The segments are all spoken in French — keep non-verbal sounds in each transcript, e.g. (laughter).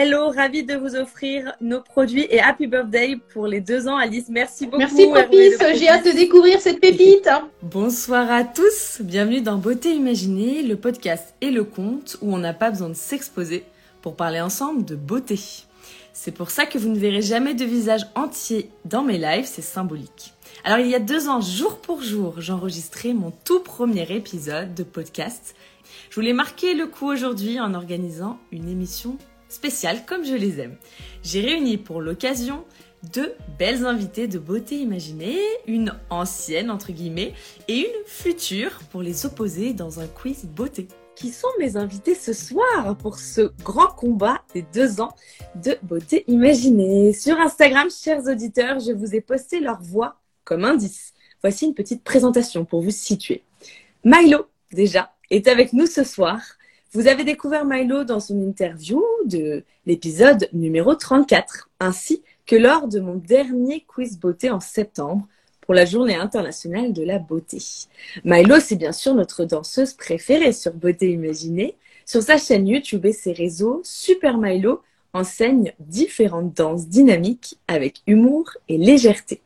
Hello, ravi de vous offrir nos produits et happy birthday pour les deux ans, Alice. Merci beaucoup. Merci Popis, j'ai hâte de découvrir cette pépite. Bonsoir à tous, bienvenue dans Beauté Imaginée, le podcast et le conte où on n'a pas besoin de s'exposer pour parler ensemble de beauté. C'est pour ça que vous ne verrez jamais de visage entier dans mes lives, c'est symbolique. Alors il y a deux ans, jour pour jour, j'enregistrais mon tout premier épisode de podcast. Je voulais marquer le coup aujourd'hui en organisant une émission spéciale comme je les aime. J'ai réuni pour l'occasion deux belles invitées de beauté imaginée, une ancienne entre guillemets et une future pour les opposer dans un quiz beauté qui sont mes invités ce soir pour ce grand combat des deux ans de beauté imaginée? Sur Instagram, chers auditeurs, je vous ai posté leur voix comme indice. Voici une petite présentation pour vous situer. Milo, déjà, est avec nous ce soir. Vous avez découvert Milo dans son interview de l'épisode numéro 34, ainsi que lors de mon dernier quiz beauté en septembre, pour la Journée internationale de la beauté. Milo, c'est bien sûr notre danseuse préférée sur Beauté Imaginée. Sur sa chaîne YouTube et ses réseaux, Super Milo enseigne différentes danses dynamiques avec humour et légèreté.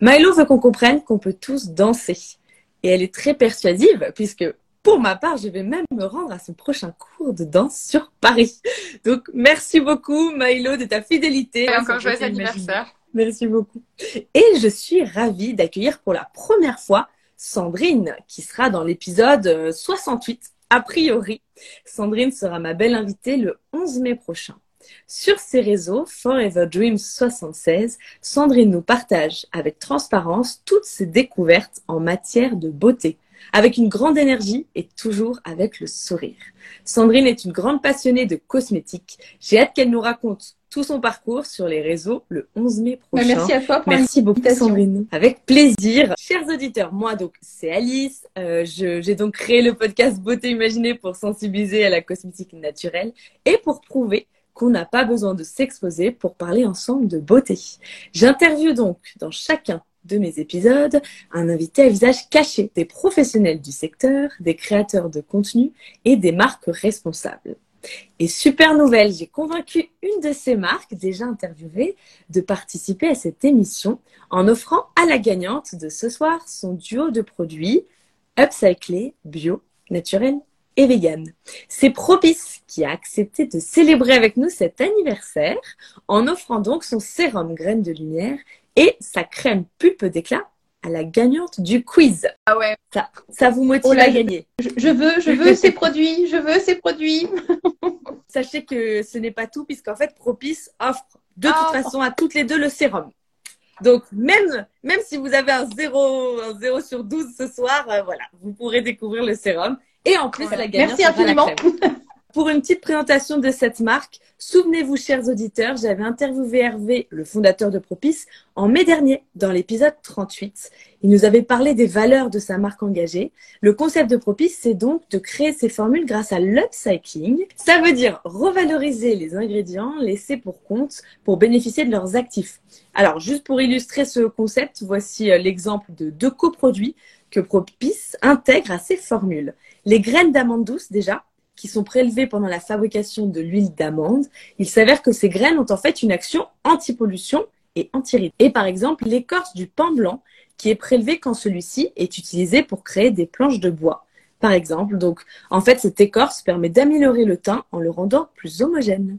Milo veut qu'on comprenne qu'on peut tous danser. Et elle est très persuasive puisque pour ma part, je vais même me rendre à son prochain cours de danse sur Paris. Donc, merci beaucoup, Milo, de ta fidélité. Et encore joyeux anniversaire. Merci beaucoup. Et je suis ravie d'accueillir pour la première fois Sandrine, qui sera dans l'épisode 68, euh, a priori. Sandrine sera ma belle invitée le 11 mai prochain. Sur ses réseaux, Forever Dreams 76, Sandrine nous partage avec transparence toutes ses découvertes en matière de beauté, avec une grande énergie et toujours avec le sourire. Sandrine est une grande passionnée de cosmétiques. J'ai hâte qu'elle nous raconte tout son parcours sur les réseaux le 11 mai prochain. merci à toi pour Merci beaucoup Sandrine. Avec plaisir. Chers auditeurs, moi donc c'est Alice. Euh, j'ai donc créé le podcast Beauté Imaginée pour sensibiliser à la cosmétique naturelle et pour prouver qu'on n'a pas besoin de s'exposer pour parler ensemble de beauté. J'interviewe donc dans chacun de mes épisodes un invité à visage caché, des professionnels du secteur, des créateurs de contenu et des marques responsables. Et super nouvelle, j'ai convaincu une de ces marques déjà interviewées de participer à cette émission en offrant à la gagnante de ce soir son duo de produits upcyclé, bio, naturel et vegan. C'est Propice qui a accepté de célébrer avec nous cet anniversaire en offrant donc son sérum graines de lumière et sa crème pulpe d'éclat à la gagnante du quiz. Ah ouais. Ça, ça vous motive oh à gagner. Je, veux, je veux ces produits, je veux ces produits. (laughs) Sachez que ce n'est pas tout, puisqu'en fait, Propice offre de toute ah. façon à toutes les deux le sérum. Donc, même, même si vous avez un 0, un 0 sur 12 ce soir, euh, voilà, vous pourrez découvrir le sérum. Et en plus, la gagnante Merci infiniment. (laughs) Pour une petite présentation de cette marque, souvenez-vous, chers auditeurs, j'avais interviewé Hervé, le fondateur de Propice, en mai dernier, dans l'épisode 38. Il nous avait parlé des valeurs de sa marque engagée. Le concept de Propice, c'est donc de créer ces formules grâce à l'upcycling. Ça veut dire revaloriser les ingrédients laissés pour compte pour bénéficier de leurs actifs. Alors, juste pour illustrer ce concept, voici euh, l'exemple de deux coproduits que Propice intègre à ses formules. Les graines d'amande douce, déjà, qui sont prélevées pendant la fabrication de l'huile d'amande, il s'avère que ces graines ont en fait une action anti-pollution et anti-rides. Et par exemple, l'écorce du pain blanc qui est prélevée quand celui-ci est utilisé pour créer des planches de bois par exemple. Donc, en fait, cette écorce permet d'améliorer le teint en le rendant plus homogène.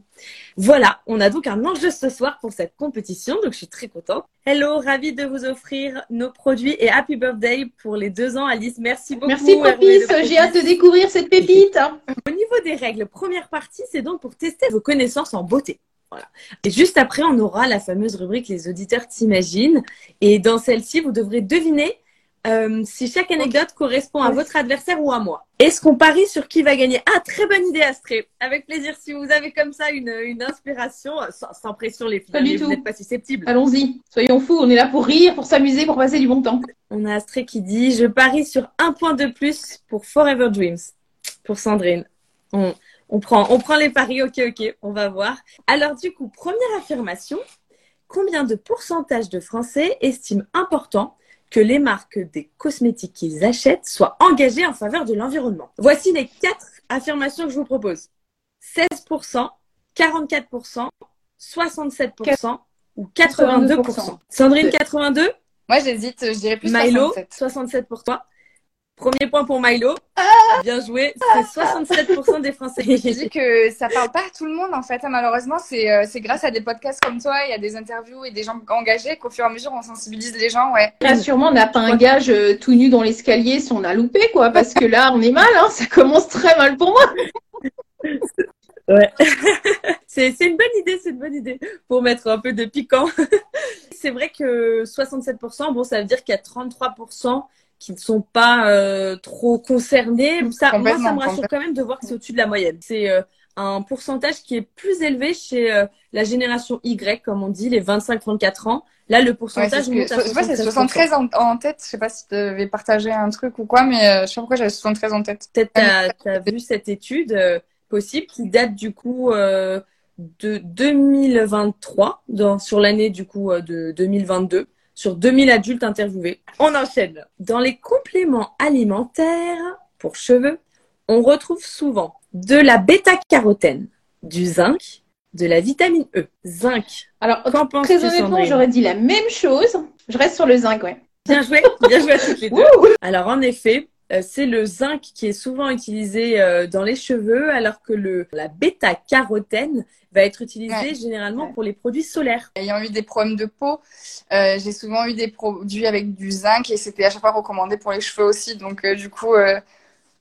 Voilà, on a donc un enjeu ce soir pour cette compétition, donc je suis très contente. Hello, ravie de vous offrir nos produits et happy birthday pour les deux ans, Alice. Merci beaucoup. Merci, Popis. J'ai hâte de découvrir cette pépite. Au niveau des règles, première partie, c'est donc pour tester vos connaissances en beauté. Voilà. Et juste après, on aura la fameuse rubrique Les auditeurs t'imaginent. Et dans celle-ci, vous devrez deviner euh, si chaque anecdote correspond à votre adversaire ou à moi. Est-ce qu'on parie sur qui va gagner? Ah, très bonne idée, Astrée. Avec plaisir. Si vous avez comme ça une, une inspiration, sans, pression, les filles, pas du tout. vous n'êtes pas susceptibles. Allons-y. Soyons fous. On est là pour rire, pour s'amuser, pour passer du bon temps. On a Astrée qui dit Je parie sur un point de plus pour Forever Dreams. Pour Sandrine. On, on, prend, on prend les paris. Ok, ok. On va voir. Alors, du coup, première affirmation. Combien de pourcentage de Français estiment important que les marques des cosmétiques qu'ils achètent soient engagées en faveur de l'environnement. Voici les quatre affirmations que je vous propose. 16%, 44%, 67% ou 82%. Sandrine, 82 Moi, j'hésite, je dirais plus Milo, 67. 67 pour toi. Premier point pour Milo. Bien joué. C'est 67% des Français. (laughs) Je dis que ça parle pas à tout le monde en fait. Malheureusement, c'est euh, c'est grâce à des podcasts comme toi, il y a des interviews et des gens engagés qu'au fur et à mesure on sensibilise les gens. Ouais. Rassure-moi, on n'a pas un gage euh, tout nu dans l'escalier si on a loupé, quoi, parce que là, on est mal, hein, ça commence très mal pour moi. (laughs) Ouais. (laughs) c'est c'est une bonne idée, c'est une bonne idée pour mettre un peu de piquant. c'est vrai que 67%, bon, ça veut dire qu'il y a 33% qui ne sont pas euh, trop concernés. Ça, moi, ça me rassure quand même de voir que c'est au-dessus de la moyenne. C'est euh, un pourcentage qui est plus élevé chez euh, la génération Y, comme on dit, les 25-34 ans. Là, le Ouais, pourcentage ce que- monte à je vois, c'est 73%. 73 en, en tête. Je sais pas si tu devais partager un truc ou quoi, mais euh, je sais pas pourquoi j'avais 73 en tête. Peut-être tu as, vu cette étude euh, possible qui date du coup euh, de 2023, dans, sur l'année du coup euh, de 2022, sur 2000 adultes interviewés. On enchaîne. Dans les compléments alimentaires pour cheveux, on retrouve souvent de la bêta-carotène, du zinc, de la vitamine E. Zinc. Alors, Qu'en très honnêtement, j'aurais dit la même chose. Je reste sur le zinc, ouais. Bien joué, bien joué à toutes les deux. Alors en effet, c'est le zinc qui est souvent utilisé euh, dans les cheveux, alors que le, la bêta-carotène va être utilisée Ouais. généralement Ouais. pour les produits solaires. Ayant eu des problèmes de peau, euh, j'ai souvent eu des produits avec du zinc et c'était à chaque fois recommandé pour les cheveux aussi. Donc euh, du coup, euh,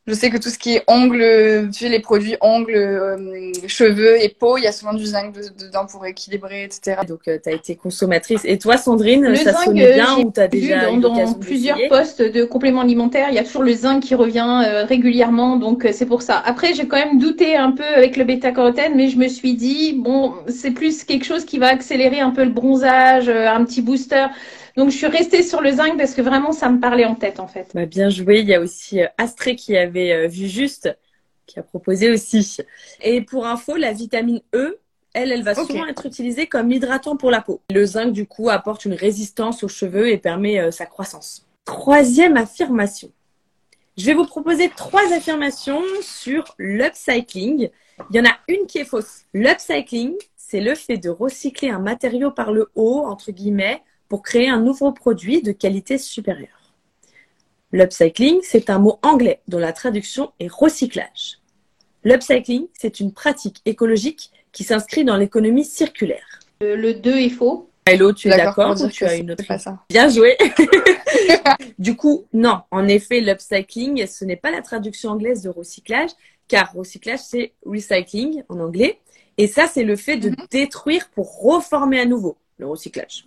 je sais que tout ce qui est ongles, tu sais, les produits ongles, euh, cheveux et peau, il y a souvent du zinc de- dedans pour équilibrer, etc. Donc tu as été consommatrice. Et toi Sandrine, Le ça zinc, sonnait euh, bien ou tu as Vu déjà dans, eu dans plusieurs postes de compléments alimentaires, il y a toujours le zinc qui revient euh, régulièrement, donc euh, c'est pour ça. Après, j'ai quand même douté un peu avec le bêta-carotène, mais je me suis dit, bon, c'est plus quelque chose qui va accélérer un peu le bronzage, euh, un petit booster. Donc, je suis restée sur le zinc parce que vraiment, ça me parlait en tête, en fait. Bah, bien joué. Il y a aussi euh, Astrée qui avait euh, vu juste, qui a proposé aussi. Et pour info, la vitamine E, elle, elle va souvent être utilisée comme hydratant pour la peau. Le zinc, du coup, apporte une résistance aux cheveux et permet euh, sa croissance. Troisième affirmation. Je vais vous proposer trois affirmations sur l'upcycling. Il y en a une qui est fausse. L'upcycling, c'est le fait de recycler un matériau par le haut, entre guillemets, pour créer un nouveau produit de qualité supérieure. L'upcycling, c'est un mot anglais dont la traduction est recyclage. L'upcycling, c'est une pratique écologique qui s'inscrit dans l'économie circulaire. Le, le 2 est faux. Hello, tu es D'accord ou tu as une autre pas ça. Bien joué. (laughs) (laughs) du coup, non. En effet, l'upcycling, ce n'est pas la traduction anglaise de recyclage, car recyclage, c'est recycling en anglais. Et ça, c'est le fait de Mhm. détruire pour reformer à nouveau, le recyclage.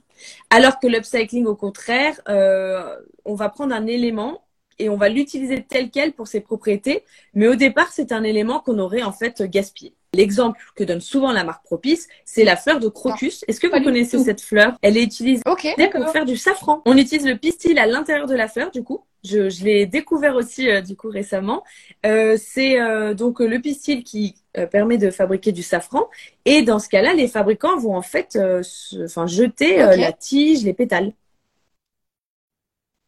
Alors que l'upcycling, au contraire, euh, on va prendre un élément et on va l'utiliser tel quel pour ses propriétés, mais au départ, c'est un élément qu'on aurait en fait gaspillé. L'exemple que donne souvent la marque Propice, c'est la fleur de crocus. Est-ce que vous connaissez tout. cette fleur? Elle est utilisée Ok. pour faire du safran. On utilise le pistil à l'intérieur de la fleur, du coup. Je, je l'ai découvert aussi, euh, du coup, récemment. Euh, c'est euh, donc le pistil qui euh, permet de fabriquer du safran. Et dans ce cas-là, les fabricants vont en fait euh, se- enfin, jeter euh, la tige, les pétales.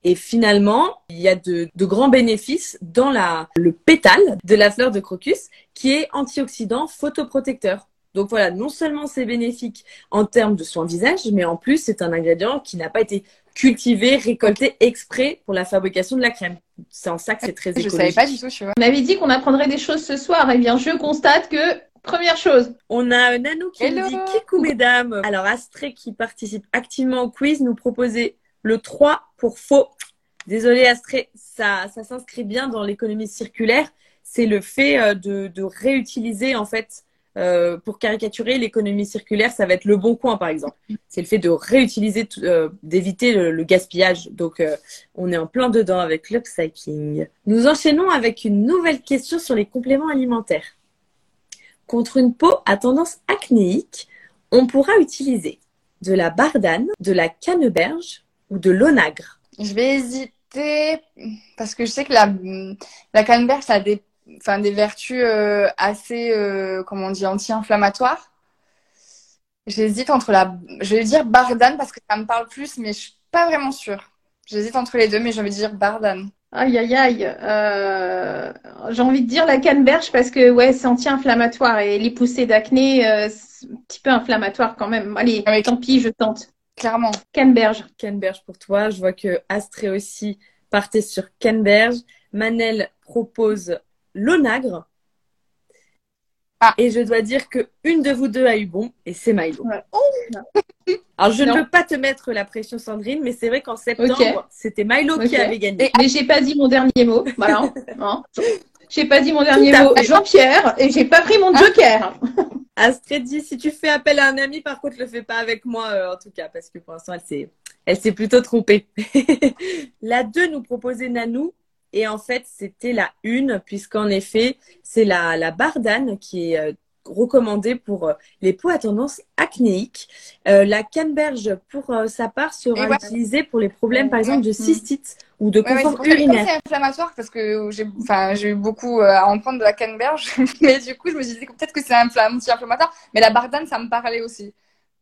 Et finalement, il y a de, de grands bénéfices dans la, le pétale de la fleur de crocus qui est antioxydant photoprotecteur. Donc voilà, non seulement c'est bénéfique en termes de soins visage, mais en plus c'est un ingrédient qui n'a pas été cultivé, récolté exprès pour la fabrication de la crème. C'est en ça que c'est très Je écologique. savais pas du tout, tu vois. On avait dit qu'on apprendrait des choses ce soir. Eh bien, je constate que, première chose, On a Nanou qui Hello. nous dit Kikou mesdames. Alors Astrée qui participe activement au quiz nous proposait le 3 pour faux. Désolée Astrée, ça, ça s'inscrit bien dans l'économie circulaire. C'est le fait euh, de, de réutiliser en fait. Euh, pour caricaturer l'économie circulaire, ça va être le bon coin par exemple. C'est le fait de réutiliser, euh, d'éviter le, le gaspillage. Donc euh, on est en plein dedans avec l'upcycling. Nous enchaînons avec une nouvelle question sur les compléments alimentaires. Contre une peau à tendance acnéique, on pourra utiliser de la bardane, de la canneberge ou de l'onagre. Je vais hésiter parce que je sais que la, la canneberge, ça a des, enfin, des vertus euh, assez, euh, comment on dit, anti-inflammatoires. J'hésite entre la, je vais dire bardane parce que ça me parle plus, mais je suis pas vraiment sûre. J'hésite entre les deux, mais je vais dire bardane. Aïe, aïe, aïe. Euh, j'ai envie de dire la canneberge parce que ouais, c'est anti-inflammatoire et les poussées d'acné, euh, c'est un petit peu inflammatoire quand même. Allez, Ah oui. tant pis, je tente. Clairement. Canneberge. Canberge pour toi. Je vois que Astrée aussi partait sur Canberge. Manel propose l'onagre. Ah. Et je dois dire que une de vous deux a eu bon, et c'est Milo. Ouais. Alors je Non. ne veux pas te mettre la pression, Sandrine, mais c'est vrai qu'en septembre, c'était Milo qui avait gagné. Mais j'ai pas dit mon dernier mot. Voilà. (laughs) Hein. J'ai pas dit mon dernier Tout mot. Jean-Pierre et j'ai pas pris mon joker. Astrid dit si tu fais appel à un ami, par contre, le fais pas avec moi, euh, en tout cas, parce que pour l'instant, elle s'est, elle s'est plutôt trompée. (laughs) la 2 nous proposait Nanou, et en fait, c'était la 1, puisqu'en effet, c'est la, la bardane qui est euh, recommandée pour euh, les peaux à tendance acnéique. Euh, la canneberge, pour euh, sa part, sera ouais. utilisée pour les problèmes, par Ouais. exemple, de cystite ou de Ouais, ouais, confort comme urinaire. c'est inflammatoire parce que j'ai eu beaucoup à en prendre de la canneberge, (laughs) mais du coup, je me disais que peut-être que c'est inflam- anti-inflammatoire, mais la bardane, ça me parlait aussi,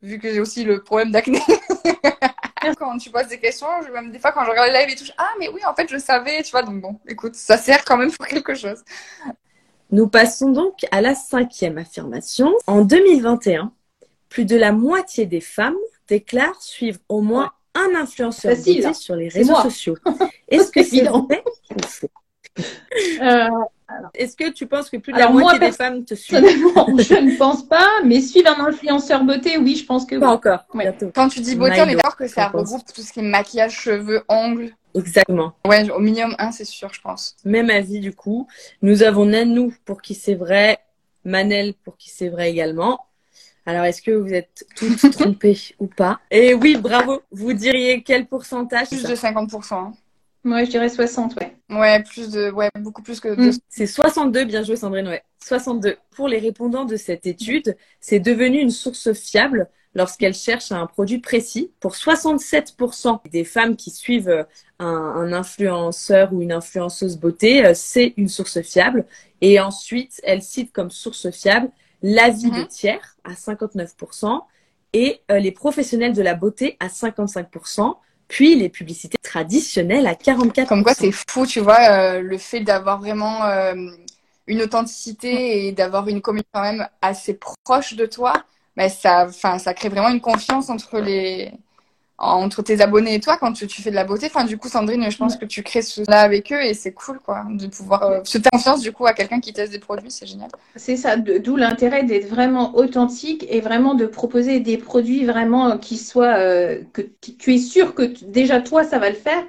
vu que j'ai aussi le problème d'acné. (laughs) quand tu poses des questions, je, même des fois, quand je regarde les lives et tout, je- ah, mais oui, en fait, je savais, tu vois, donc bon, écoute, ça sert quand même pour quelque chose. Nous passons donc à la cinquième affirmation. En 2021, plus de la moitié des femmes déclarent suivre au moins un influenceur Facile, beauté hein. sur les réseaux sociaux. Est-ce que (laughs) c'est Évident. vrai ou faux? Euh, Est-ce que tu penses que plus de Alors, la moi, moitié des femmes te suivent personnellement, (laughs) je ne pense pas, mais suivre un influenceur beauté, oui, je pense que Pas oui. encore. Ouais. Quand tu dis beauté, on est d'accord que ça regroupe tout ce qui est maquillage, cheveux, ongles. Exactement. Ouais, au minimum un, c'est sûr, je pense. Même avis du coup. Nous avons Nanou pour qui c'est vrai, Manel pour qui c'est vrai également. Alors, est-ce que vous êtes toutes (laughs) trompées ou pas? Et oui, bravo. Vous diriez quel pourcentage? Plus de 50%. hein. Moi, je dirais 60, ouais. Ouais, plus de, ouais, beaucoup plus que Hmm, de C'est 62, bien joué Sandrine, ouais. 62. Pour les répondants de cette étude, c'est devenu une source fiable lorsqu'elles cherchent un produit précis. Pour 67% des femmes qui suivent euh, un, un influenceur ou une influenceuse beauté, euh, c'est une source fiable. Et ensuite, elles citent comme source fiable l'avis de Mhm. tiers à 59% et euh, les professionnels de la beauté à 55%, puis les publicités traditionnelles à 44%. Comme quoi, c'est fou, tu vois, euh, le fait d'avoir vraiment euh, une authenticité et d'avoir une communauté quand même assez proche de toi, mais ça, ça crée vraiment une confiance entre les, entre tes abonnés et toi quand tu, tu fais de la beauté. Enfin, du coup, Sandrine, je pense que tu crées cela avec eux et c'est cool, quoi, de pouvoir euh, se faire confiance du coup à quelqu'un qui teste des produits, c'est génial. C'est ça, d'où l'intérêt d'être vraiment authentique et vraiment de proposer des produits vraiment euh, qui soient, euh, que tu es sûr que déjà toi, ça va le faire,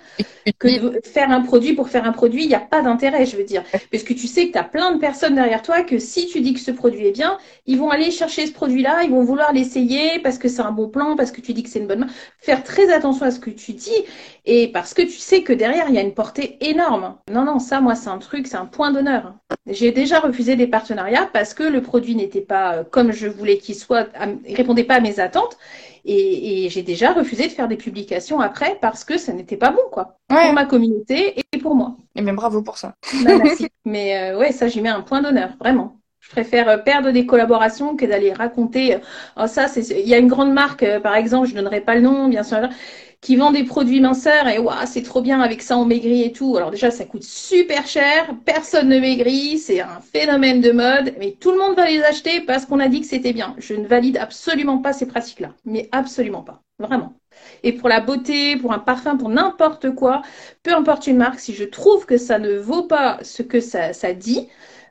que faire un produit pour faire un produit, il n'y a pas d'intérêt, je veux dire. Parce que tu sais que tu as plein de personnes derrière toi que si tu dis que ce produit est bien, ils vont aller chercher ce produit-là, ils vont vouloir l'essayer parce que c'est un bon plan, parce que tu dis que c'est une bonne main. Faire très attention à ce que tu dis et parce que tu sais que derrière, il y a une portée énorme. Non, non, ça, moi, c'est un truc, c'est un point d'honneur. J'ai déjà refusé des partenariats parce que le produit n'était pas euh, comme je voulais qu'il soit, il répondait pas à mes attentes. Et, et j'ai déjà refusé de faire des publications après parce que ça n'était pas bon, quoi. Ouais, Pour ma communauté et pour moi. et bien bravo pour ça. Bah, merci. (laughs) Mais euh, ouais, ça, j'y mets un point d'honneur, vraiment. Je préfère euh, perdre des collaborations que d'aller raconter. euh, Oh, ça, c'est. Il y a une grande marque, euh, par exemple, je donnerai pas le nom, bien sûr, qui vend des produits minceurs et c'est trop bien avec ça, on maigrit et tout. Alors déjà, ça coûte super cher, personne ne maigrit, c'est un phénomène de mode, mais tout le monde va les acheter parce qu'on a dit que c'était bien. Je ne valide absolument pas ces pratiques-là, mais absolument pas, vraiment. Et pour la beauté, pour un parfum, pour n'importe quoi, peu importe une marque, si je trouve que ça ne vaut pas ce que ça dit,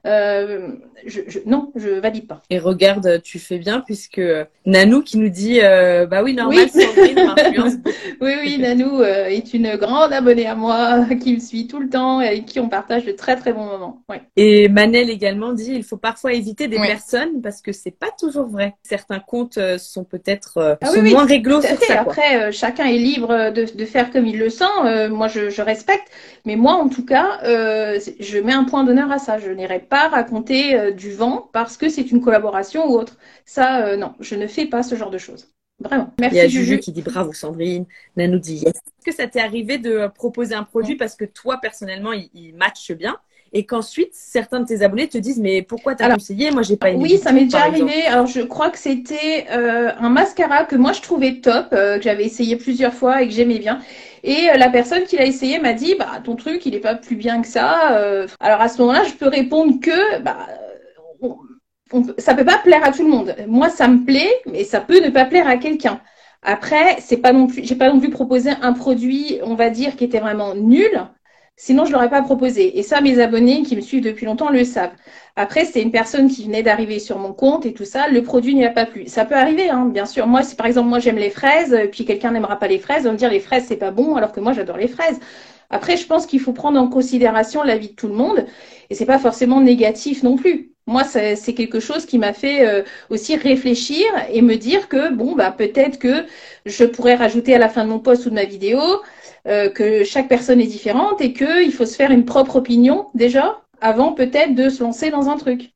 euh, je, je- non, je valide pas. Et regarde, tu fais bien puisque Nanou qui nous dit euh, bah oui normal Oui. Sandrine. (laughs) Oui, oui, Nanou euh, est une grande abonnée à moi (laughs) qui me suit tout le temps et avec qui on partage de très très bons moments. Ouais. Et Manel également dit il faut parfois éviter des personnes parce que c'est pas toujours vrai. Certains comptes sont peut-être Ah sont oui, oui, moins réglo sur ça. Après, chacun est libre de, de faire comme il le sent. Euh, moi, je, je respecte. Mais moi, en tout cas, je mets un point d'honneur à ça. Je n'irai pas raconter euh, du vent parce que c'est une collaboration ou autre. Ça, euh, non, je ne fais pas ce genre de choses. Vraiment. Il y a Merci, Juju Juju. qui dit bravo Sandrine. Nanou dit yes. Est-ce que ça t'est arrivé de euh, proposer un produit parce que toi personnellement il, il matche bien? Et qu'ensuite certains de tes abonnés te disent mais pourquoi t'as conseillé? Moi j'ai pas aimé. Oui, ça m'est déjà arrivé. Alors je crois que c'était euh, un mascara que moi je trouvais top, euh, que j'avais essayé plusieurs fois et que j'aimais bien. Et euh, la personne qui l'a essayé m'a dit bah ton truc il est pas plus bien que ça. alors à ce moment-là je peux répondre que bah on, ça peut pas plaire à tout le monde. Moi ça me plaît, mais ça peut ne pas plaire à quelqu'un. Après, c'est pas non plus, j'ai pas non plus proposé un produit, on va dire, qui était vraiment nul. Sinon, je l'aurais pas proposé. Et ça, mes abonnés qui me suivent depuis longtemps le savent. Après, c'est une personne qui venait d'arriver sur mon compte et tout ça. Le produit n'y a pas plu. Ça peut arriver, hein, bien sûr. Moi, si par exemple, moi j'aime les fraises, puis quelqu'un n'aimera pas les fraises, on va me dire les fraises c'est pas bon, alors que moi j'adore les fraises. Après, je pense qu'il faut prendre en considération l'avis de tout le monde, et c'est pas forcément négatif non plus. Moi, c'est quelque chose qui m'a fait euh, aussi réfléchir et me dire que bon, bah peut-être que je pourrais rajouter à la fin de mon post ou de ma vidéo euh, que chaque personne est différente et qu'il faut se faire une propre opinion déjà avant peut-être de se lancer dans un truc.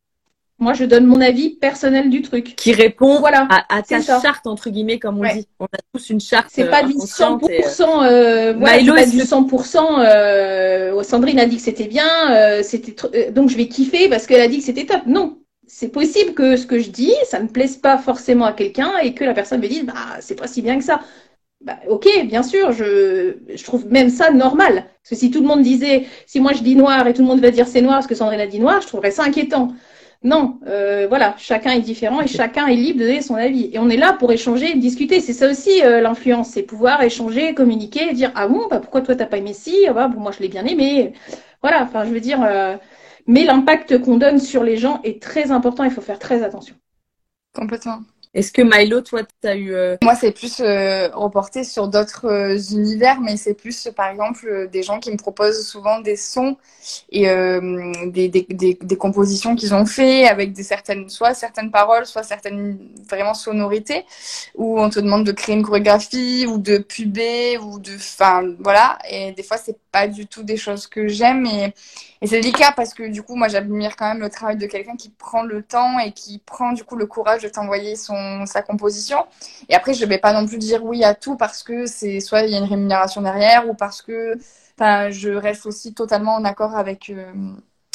Moi, je donne mon avis personnel du truc. Qui répond voilà, à, ta charte, entre guillemets, comme on dit. On a tous une charte. C'est pas du 100%, euh, voilà, pas du 100%, euh, Sandrine a dit que c'était bien, euh, c'était, euh, donc je vais kiffer parce qu'elle a dit que c'était top. Non. C'est possible que ce que je dis, ça ne plaise pas forcément à quelqu'un et que la personne me dise, bah, c'est pas si bien que ça. Bah, ok, bien sûr, je, je trouve même ça normal. Parce que si tout le monde disait, si moi je dis noir et tout le monde va dire c'est noir parce que Sandrine a dit noir, je trouverais ça inquiétant. Non, euh, voilà, chacun est différent et chacun est libre de donner son avis. Et on est là pour échanger, discuter. C'est ça aussi euh, l'influence, c'est pouvoir échanger, communiquer, dire ah bon, bah pourquoi toi t'as pas aimé ci? Ah bah, moi je l'ai bien aimé. Voilà, enfin je veux dire, euh, mais l'impact qu'on donne sur les gens est très important. Il faut faire très attention. Complètement. Est-ce que Milo, toi, Euh, Moi, c'est plus euh, reporté sur d'autres euh, univers, mais c'est plus, par exemple, des gens qui me proposent souvent des sons et des, des, des, des, compositions qu'ils ont fait avec des certaines, soit certaines paroles, soit certaines vraiment sonorités, où on te demande de créer une chorégraphie ou de puber ou de... Enfin, voilà. Et des fois, c'est pas du tout des choses que j'aime et et c'est délicat parce que du coup, moi, j'admire quand même le travail de quelqu'un qui prend le temps et qui prend du coup le courage de t'envoyer son sa composition. Et après, je vais pas non plus dire oui à tout parce que c'est soit il y a une rémunération derrière ou parce que, je reste aussi totalement en accord avec euh,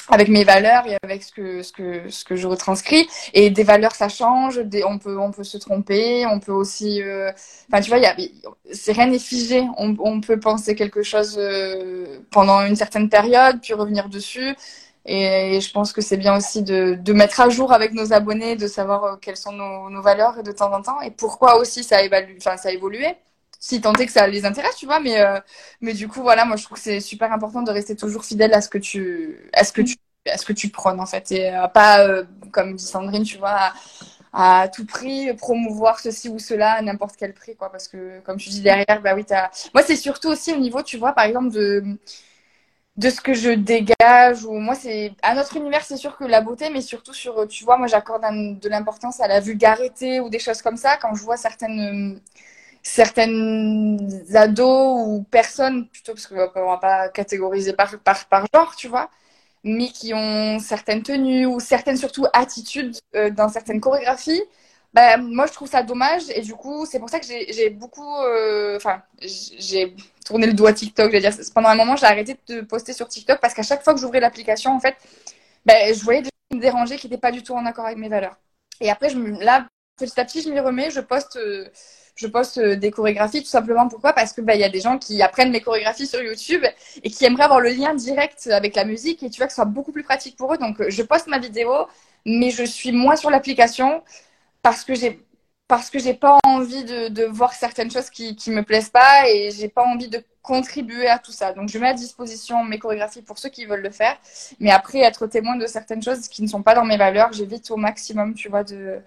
avec mes valeurs et avec ce que ce que ce que je retranscris. Et des valeurs ça change on peut on peut se tromper on peut aussi euh, enfin tu vois rien n'est figé. On, on peut penser quelque chose euh, pendant une certaine période puis revenir dessus et, je pense que c'est bien aussi de, de mettre à jour avec nos abonnés de savoir euh, quelles sont nos, valeurs de temps en temps et pourquoi aussi ça évalue ça a évolué si tant est que ça les intéresse, tu vois. Mais, euh, mais du coup, voilà, moi, je trouve que c'est super important de rester toujours fidèle à ce que tu, à ce que tu, à ce que tu prônes, en fait. Et euh, pas, comme dit Sandrine, tu vois, à, tout prix promouvoir ceci ou cela à n'importe quel prix, quoi. Parce que, comme tu dis derrière, bah oui, t'as. Moi, c'est surtout aussi au niveau, tu vois, par exemple, de de ce que je dégage ou moi c'est à notre univers c'est sûr que la beauté mais surtout sur tu vois moi j'accorde de l'importance à la vulgarité ou des choses comme ça. Quand je vois certaines certaines ados ou personnes, plutôt parce qu'on va pas catégoriser par, par, par genre, tu vois, mais qui ont certaines tenues ou certaines surtout attitudes euh, dans certaines chorégraphies, bah, moi je trouve ça dommage et du coup c'est pour ça que j'ai beaucoup, euh, enfin j'ai tourné le doigt TikTok, je dire, pendant un moment j'ai arrêté de poster sur TikTok parce qu'à chaque fois que j'ouvrais l'application en fait, bah, je voyais des choses qui me dérangeaient qui n'étaient pas du tout en accord avec mes valeurs. Et après je là petit à petit je m'y remets, je poste euh, je poste euh, des chorégraphies tout simplement. Pourquoi? Parce que bah il y a des gens qui apprennent mes chorégraphies sur YouTube et qui aimeraient avoir le lien direct avec la musique et tu vois que ce soit beaucoup plus pratique pour eux. Donc je poste ma vidéo mais je suis moins sur l'application parce que j'ai parce que j'ai pas envie de, voir certaines choses qui qui me plaisent pas et j'ai pas envie de contribuer à tout ça. Donc je mets à disposition mes chorégraphies pour ceux qui veulent le faire, mais après être témoin de certaines choses qui ne sont pas dans mes valeurs, j'évite au maximum, tu vois, de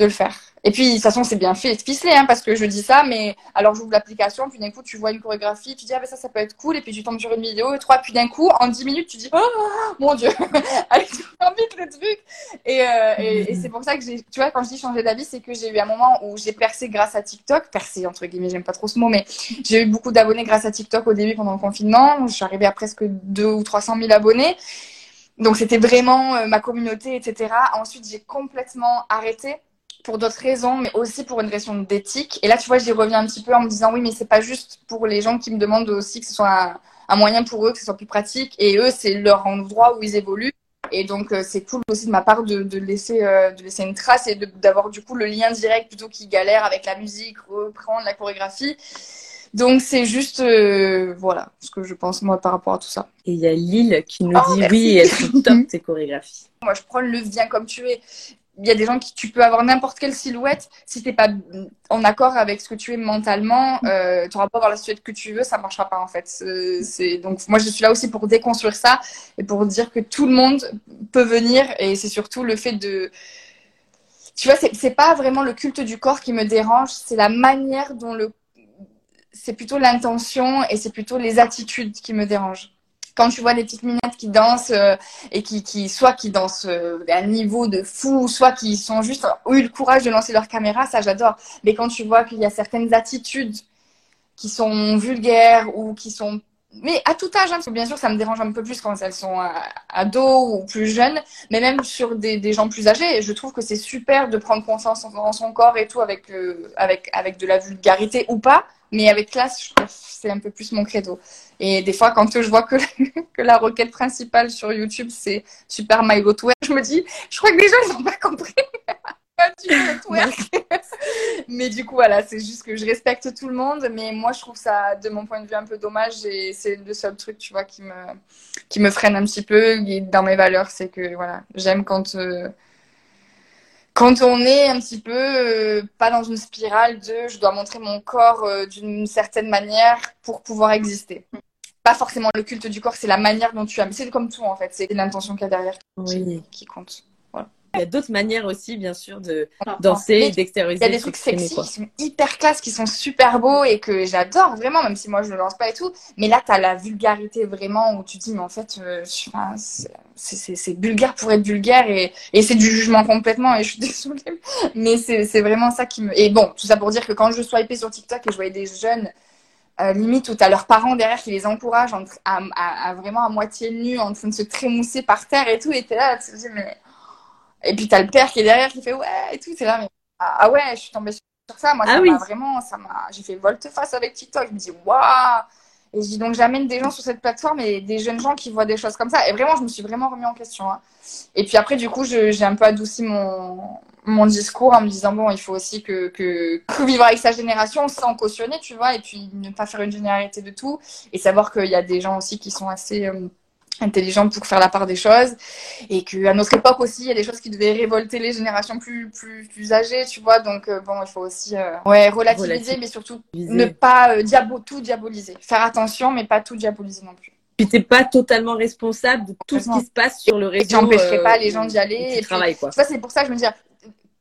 le faire. Et puis, de toute façon, c'est bien fait, ficelé, hein, parce que je dis ça, mais alors j'ouvre l'application, puis d'un coup, tu vois une chorégraphie, tu dis, ah ben ça, ça peut être cool, et puis tu tombes sur une vidéo, et trois, puis d'un coup, en dix minutes, tu dis, oh mon dieu, (laughs) allez, tu vite le truc. Et, euh, et, c'est pour ça que j'ai, tu vois, quand je dis changer d'avis, c'est que j'ai eu un moment où j'ai percé grâce à TikTok, percé entre guillemets, j'aime pas trop ce mot, mais j'ai eu beaucoup d'abonnés grâce à TikTok au début pendant le confinement. Je suis arrivée à presque deux ou 300 000 abonnés. Donc c'était vraiment euh, ma communauté, etc. Ensuite, j'ai complètement arrêté pour d'autres raisons, mais aussi pour une raison d'éthique. Et là, tu vois, j'y reviens un petit peu en me disant, oui, mais c'est pas juste pour les gens qui me demandent aussi que ce soit un, un moyen pour eux, que ce soit plus pratique. Et eux, c'est leur endroit où ils évoluent. Et donc, euh, c'est cool aussi de ma part de, de laisser, euh, de laisser une trace et d'avoir du coup le lien direct plutôt qu'ils galèrent avec la musique, reprendre la chorégraphie. Donc, c'est juste, euh, voilà, ce que je pense moi par rapport à tout ça. Et il y a Lille qui nous Oh, dit merci. oui, elles sont top (laughs) tes chorégraphies. Moi, je prends le viens comme tu es. Il y a des gens qui, tu peux avoir n'importe quelle silhouette. Si t'es pas en accord avec ce que tu es mentalement, euh, tu auras pas avoir la silhouette que tu veux, ça marchera pas en fait. C'est- C'est donc moi je suis là aussi pour déconstruire ça et pour dire que tout le monde peut venir et c'est surtout le fait de tu vois, c'est pas vraiment le culte du corps qui me dérange, c'est la manière dont le c'est plutôt l'intention et c'est plutôt les attitudes qui me dérangent. Quand tu vois des petites minettes qui dansent euh, et qui, qui soit qui dansent euh, à un niveau de fou, soit qui sont juste ont eu le courage de lancer leur caméra, ça j'adore. Mais quand tu vois qu'il y a certaines attitudes qui sont vulgaires ou qui sont mais à tout âge, hein, parce que bien sûr, ça me dérange un peu plus quand elles sont euh, ados ou plus jeunes, mais même sur des, gens plus âgés, je trouve que c'est super de prendre conscience en, en son corps et tout avec, euh, avec, avec de la vulgarité ou pas, mais avec classe, je trouve que c'est un peu plus mon credo. Et des fois, quand je vois que, (laughs) que la requête principale sur YouTube, c'est Super My Go Twerk, je me dis, je crois que les gens, ils n'ont pas compris. (laughs) Mais du coup, voilà, c'est juste que je respecte tout le monde, mais moi, je trouve ça, de mon point de vue, un peu dommage. Et c'est le seul truc, tu vois, qui me, qui me freine un petit peu. Dans mes valeurs, c'est que, voilà, j'aime quand, euh, quand on est un petit peu euh, pas dans une spirale de je dois montrer mon corps euh, d'une certaine manière pour pouvoir exister. Pas forcément le culte du corps, c'est la manière dont tu aimes. C'est comme tout en fait, c'est l'intention qu'il y a derrière Oui. qui, qui compte. Il y a d'autres manières aussi, bien sûr, de danser d'extérioriser. Il y a des de trucs sexy quoi. qui sont hyper classe, qui sont super beaux et que j'adore vraiment, même si moi je le lance pas et tout. Mais là, t'as la vulgarité vraiment où tu te dis, mais en fait, euh, c'est- vulgaire pour être vulgaire et, et c'est du jugement complètement et je suis (laughs) désolée. Mais c'est vraiment ça qui me. Et bon, tout ça pour dire que quand je swipais sur TikTok et je voyais des jeunes. euh, limite où t'as leurs parents derrière qui les encouragent à vraiment à moitié nus en train de se trémousser par terre et tout et t'es là tu te dis mais et puis t'as le père qui est derrière qui fait ouais et tout t'es là mais ah ah ouais je suis tombée sur ça. Moi Ah ça oui. m'a vraiment ça m'a j'ai fait volte-face avec TikTok. Je me dis waouh. Et je dis donc j'amène des gens sur cette plateforme et des jeunes gens qui voient des choses comme ça. Et vraiment je me suis vraiment remis en question hein. et puis après du coup j'ai un peu adouci mon mon discours en me disant bon il faut aussi que, que, que vivre avec sa génération sans cautionner tu vois et puis ne pas faire une généralité de tout. Et savoir qu'il y a des gens aussi qui sont assez euh, intelligents pour faire la part des choses et qu'à notre époque aussi il y a des choses qui devaient révolter les générations plus plus plus âgées tu vois donc euh, bon il faut aussi euh, ouais relativiser Relativiser. mais surtout ne pas euh, diabo tout diaboliser faire attention mais pas tout diaboliser non plus Puis t'es pas totalement responsable de tout ce qui se passe sur le réseau. et j'empêcherai euh, pas les gens d'y aller et puis, quoi. vois, c'est pour ça que je me dis,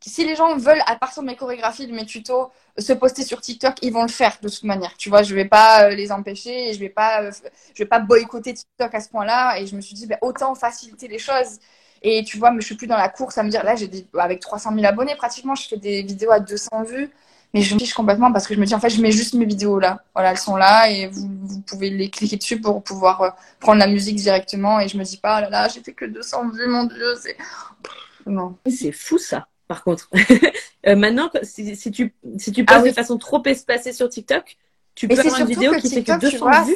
si les gens veulent, à partir de mes chorégraphies, de mes tutos, se poster sur TikTok, ils vont le faire de toute manière. Tu vois, je vais pas euh, les empêcher et je vais euh, vais pas boycotter TikTok à ce point-là. Et je me suis dit, ben, autant faciliter les choses. Et tu vois, mais je suis plus dans la course à me dire, là, j'ai avec 300 000 abonnés pratiquement, je fais des vidéos à 200 vues. Mais je me fiche complètement parce que je me dis, en fait, je mets juste mes vidéos là. Voilà, elles sont là et vous, pouvez les cliquer dessus pour pouvoir euh, prendre la musique directement. Et je me dis pas, ah là là, j'ai fait que 200 vues, mon Dieu, c'est. Non. C'est fou ça, par contre. (laughs) Euh, maintenant, si, si tu, si tu Ah oui. de façon trop espacée sur TikTok, tu Mais peux avoir une vidéo que qui fait TikTok, que tu 200 vois, vues.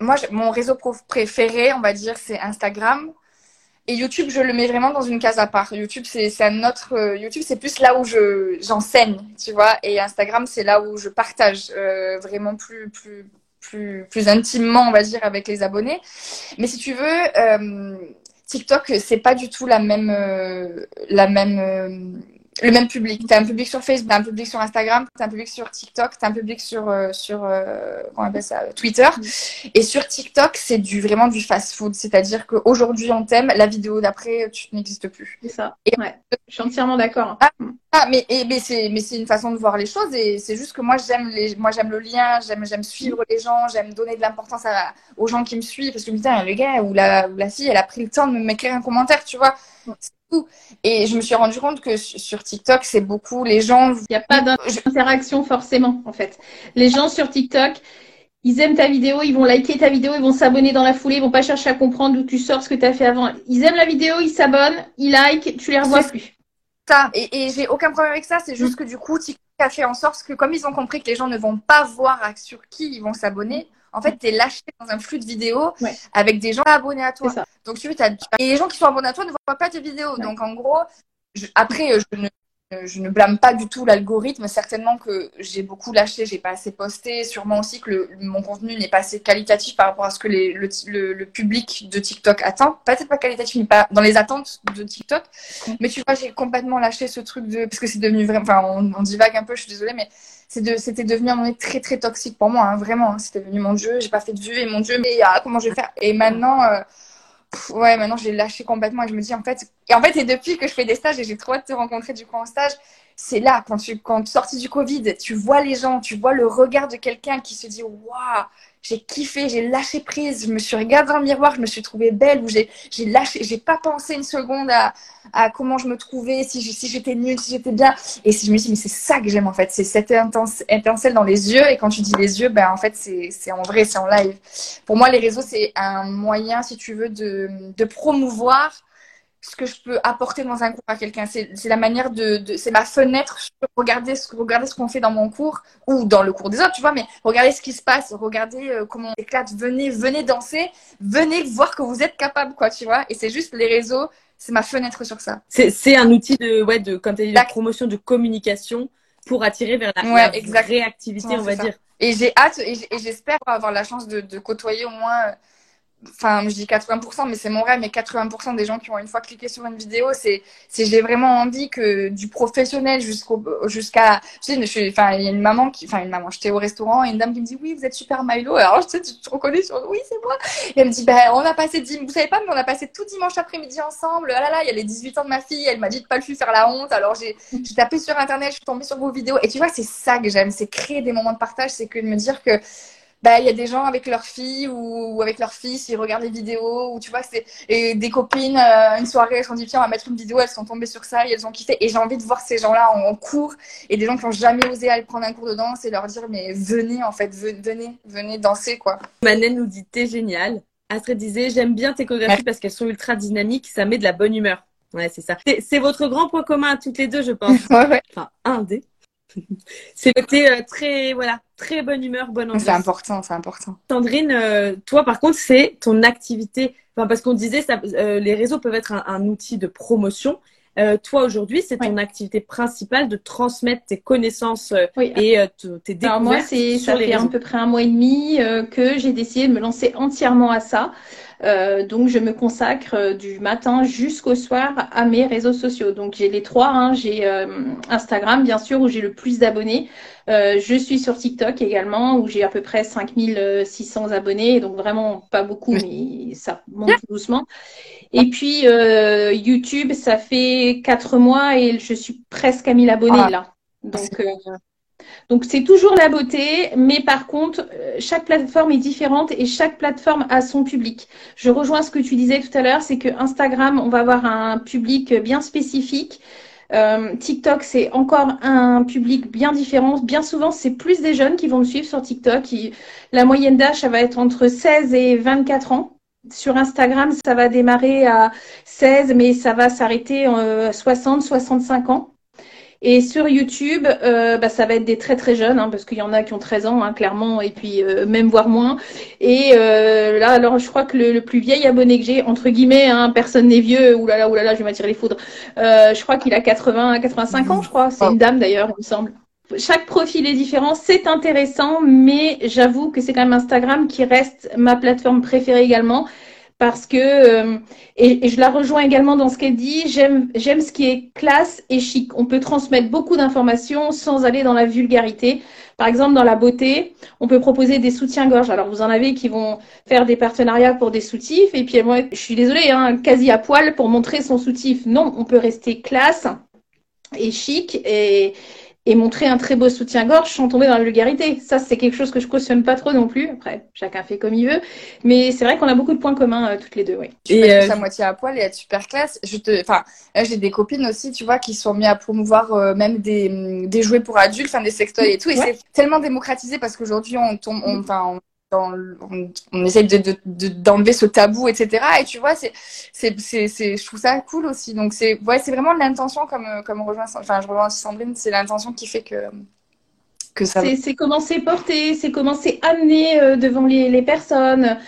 moi je- mon réseau préféré, on va dire, c'est Instagram. Et YouTube, je le mets vraiment dans une case à part. YouTube, c'est un autre. euh, YouTube, c'est plus là où je j'enseigne, tu vois. Et Instagram, c'est là où je partage euh, vraiment plus plus plus plus intimement, on va dire, avec les abonnés. Mais si tu veux, euh, TikTok, c'est pas du tout la même euh, la même euh, le même public. T'as un public sur Facebook, t'as un public sur Instagram, t'as un public sur TikTok, t'as un public sur euh, sur euh, comment on appelle ça, Twitter. Et sur TikTok, c'est du vraiment du fast-food, c'est-à-dire qu'aujourd'hui on t'aime, la vidéo d'après tu n'existes plus. C'est ça. Et- Ouais. Je suis entièrement d'accord. Ah, mais, et, mais c'est, mais c'est une façon de voir les choses et c'est juste que moi j'aime les, moi j'aime le lien, j'aime, j'aime suivre les gens, j'aime donner de l'importance à, aux gens qui me suivent parce que putain, le gars ou la, ou la fille, elle a pris le temps de m'écrire un commentaire, tu vois. C'est tout. Et je me suis rendu compte que sur TikTok, c'est beaucoup les gens. Il n'y a pas d'interaction forcément, en fait. Les gens sur TikTok, ils aiment ta vidéo, ils vont liker ta vidéo, ils vont s'abonner dans la foulée, ils vont pas chercher à comprendre d'où tu sors, ce que tu as fait avant. Ils aiment la vidéo, ils s'abonnent, ils likent, tu les revois plus. Ça, et, et j'ai aucun problème avec ça, c'est juste que du coup, TikTok a fait en sorte que comme ils ont compris que les gens ne vont pas voir sur qui ils vont s'abonner, en fait, tu es lâché dans un flux de vidéos Ouais. avec des gens abonnés à toi. Donc, tu t'as- et les gens qui sont abonnés à toi ne voient pas tes vidéos. Donc, en gros, je- après, euh, je ne, je ne blâme pas du tout l'algorithme. Certainement que j'ai beaucoup lâché, j'ai pas assez posté. Sûrement aussi que le- mon contenu n'est pas assez qualitatif par rapport à ce que les, le, le- le public de TikTok attend. Peut-être pas qualitatif, mais pas dans les attentes de TikTok. Mais tu vois, j'ai complètement lâché ce truc de. Parce que c'est devenu vraiment. Enfin, on, on divague un peu, je suis désolée, mais de, c'était devenu à un moment très très toxique pour moi, hein, vraiment. hein. C'était devenu mon Dieu, j'ai pas fait de vue et mon Dieu, mais ah, comment je vais faire? Et maintenant, euh, ouais, maintenant j'ai lâché complètement et je me dis en fait, et en fait, et depuis que je fais des stages et j'ai trop hâte de te rencontrer du coup en stage, c'est là quand tu, quand sorti du Covid, tu vois les gens, tu vois le regard de quelqu'un qui se dit waouh, j'ai kiffé, j'ai lâché prise, je me suis regardée dans le miroir, je me suis trouvée belle ou j'ai, lâché, j'ai pas pensé une seconde à, à comment je me trouvais, si, je- si j'étais nulle, si j'étais bien. Et si je me dis, mais c'est ça que j'aime en fait, c'est cette étincelle dans les yeux. Et quand tu dis les yeux, ben en fait, c'est c'est en vrai, c'est en live. Pour moi, les réseaux, c'est un moyen, si tu veux, de, de promouvoir ce que je peux apporter dans un cours à quelqu'un. C'est la manière de, de c'est ma fenêtre sur regarder ce, regarder ce qu'on fait dans mon cours ou dans le cours des autres, tu vois, mais regardez ce qui se passe, regardez euh, comment on éclate, venez, venez danser, venez voir que vous êtes capable, quoi, tu vois. Et c'est juste les réseaux, c'est ma fenêtre sur ça. C'est un outil de, ouais, de, comme tu as dit, de promotion, de communication pour attirer vers la, Ouais, la exact. vraie activité, Ouais, on va ça. dire. Et j'ai hâte et j'espère avoir la chance de, de côtoyer au moins, euh, enfin, je dis 80%, mais c'est mon rêve, mais 80% des gens qui ont une fois cliqué sur une vidéo, c'est, c'est, j'ai vraiment envie que du professionnel jusqu'au, jusqu'à, tu sais, je suis, enfin, il y a une maman qui, enfin, une maman, j'étais au restaurant et une dame qui me dit, oui, vous êtes super Milo. Alors, je sais, tu te reconnais sur, oui, c'est moi. Et elle me dit, ben, on a passé, vous savez pas, mais on a passé tout dimanche après-midi ensemble. Ah là là, il y a les 18 ans de ma fille, elle m'a dit de pas lui faire la honte. Alors, j'ai, j'ai tapé sur internet, je suis tombée sur vos vidéos. Et tu vois, c'est ça que j'aime, c'est créer des moments de partage, c'est que de me dire que, bah, il y a des gens avec leur fille ou, ou avec leur fils, ils regardent les vidéos, ou tu vois, c'est et des copines, euh, une soirée, elles se sont dit, tiens, on va mettre une vidéo, elles sont tombées sur ça et elles ont kiffé. Et j'ai envie de voir ces gens-là en, en cours et des gens qui n'ont jamais osé aller prendre un cours de danse et leur dire, mais venez, en fait, ve- venez, venez danser, quoi. Manel nous dit t'es génial. Astrid disait j'aime bien tes chorégraphies parce qu'elles sont ultra dynamiques, ça met de la bonne humeur. Ouais, c'est ça. C'est c'est votre grand point commun à toutes les deux, je pense. (laughs) Ouais, ouais. Enfin, un des. (laughs) c'est le côté euh, très, voilà, très bonne humeur, bonne ambiance. C'est important, c'est important. Sandrine, euh, toi par contre, c'est ton activité. Enfin, parce qu'on disait, ça, euh, les réseaux peuvent être un, un outil de promotion. Toi aujourd'hui, c'est ton activité principale de transmettre tes connaissances Oui. et tes découvertes Alors moi, c'est sur ça les fait à peu près un mois et demi que j'ai décidé de me lancer entièrement à ça. Euh, donc je me consacre euh, du matin jusqu'au soir à mes réseaux sociaux. Donc j'ai les trois. hein. J'ai euh, Instagram bien sûr où j'ai le plus d'abonnés. Euh, je suis sur TikTok également où j'ai à peu près 5600 abonnés. Donc vraiment pas beaucoup, mais ça monte tout doucement. Et puis euh, YouTube, ça fait quatre mois et je suis presque à 1000 abonnés Ah. là. Donc euh, donc c'est toujours la beauté, mais par contre, euh, chaque plateforme est différente et chaque plateforme a son public. Je rejoins ce que tu disais tout à l'heure, c'est que Instagram, on va avoir un public bien spécifique. Euh, TikTok, c'est encore un public bien différent. Bien souvent, c'est plus des jeunes qui vont me suivre sur TikTok. La moyenne d'âge, ça va être entre 16 et 24 ans. Sur Instagram, ça va démarrer à 16, mais ça va s'arrêter à 60, 65 ans. Et sur YouTube, euh, bah, ça va être des très très jeunes, hein, parce qu'il y en a qui ont 13 ans, hein, clairement, et puis euh, même voire moins. Et euh, là, alors je crois que le, plus vieil abonné que j'ai, entre guillemets, hein, personne n'est vieux, oulala, oulala, je vais m'attirer les foudres. Euh, je crois qu'il a 80, 85 ans, je crois. C'est une dame d'ailleurs, il me semble. Chaque profil est différent, c'est intéressant, mais j'avoue que c'est quand même Instagram qui reste ma plateforme préférée également parce que euh, et, je la rejoins également dans ce qu'elle dit. J'aime j'aime ce qui est classe et chic. On peut transmettre beaucoup d'informations sans aller dans la vulgarité. Par exemple, dans la beauté, on peut proposer des soutiens-gorge. Alors vous en avez qui vont faire des partenariats pour des soutifs et puis moi, je suis désolée, hein, quasi à poil pour montrer son soutif. Non, on peut rester classe et chic et et montrer un très beau soutien-gorge sans tomber dans la vulgarité. Ça, c'est quelque chose que je cautionne pas trop non plus. Après, chacun fait comme il veut. Mais c'est vrai qu'on a beaucoup de points communs euh, toutes les deux, oui. Tu et euh... à moitié à poil et être super classe. Je te, enfin, j'ai des copines aussi, tu vois, qui sont mis à promouvoir euh, même des, des jouets pour adultes, enfin des sextoys et tout. Et ouais. c'est tellement démocratisé parce qu'aujourd'hui, on tombe, on, enfin, on on, on de, d'enlever ce tabou, etc. Et tu vois, c'est, c'est, je trouve ça cool aussi. Donc c'est, ouais, c'est vraiment l'intention comme, comme rejoint, enfin, je rejoins Sandrine, c'est l'intention qui fait que, que ça. C'est comment c'est porté, c'est comment c'est amené euh, devant les, les, personnes.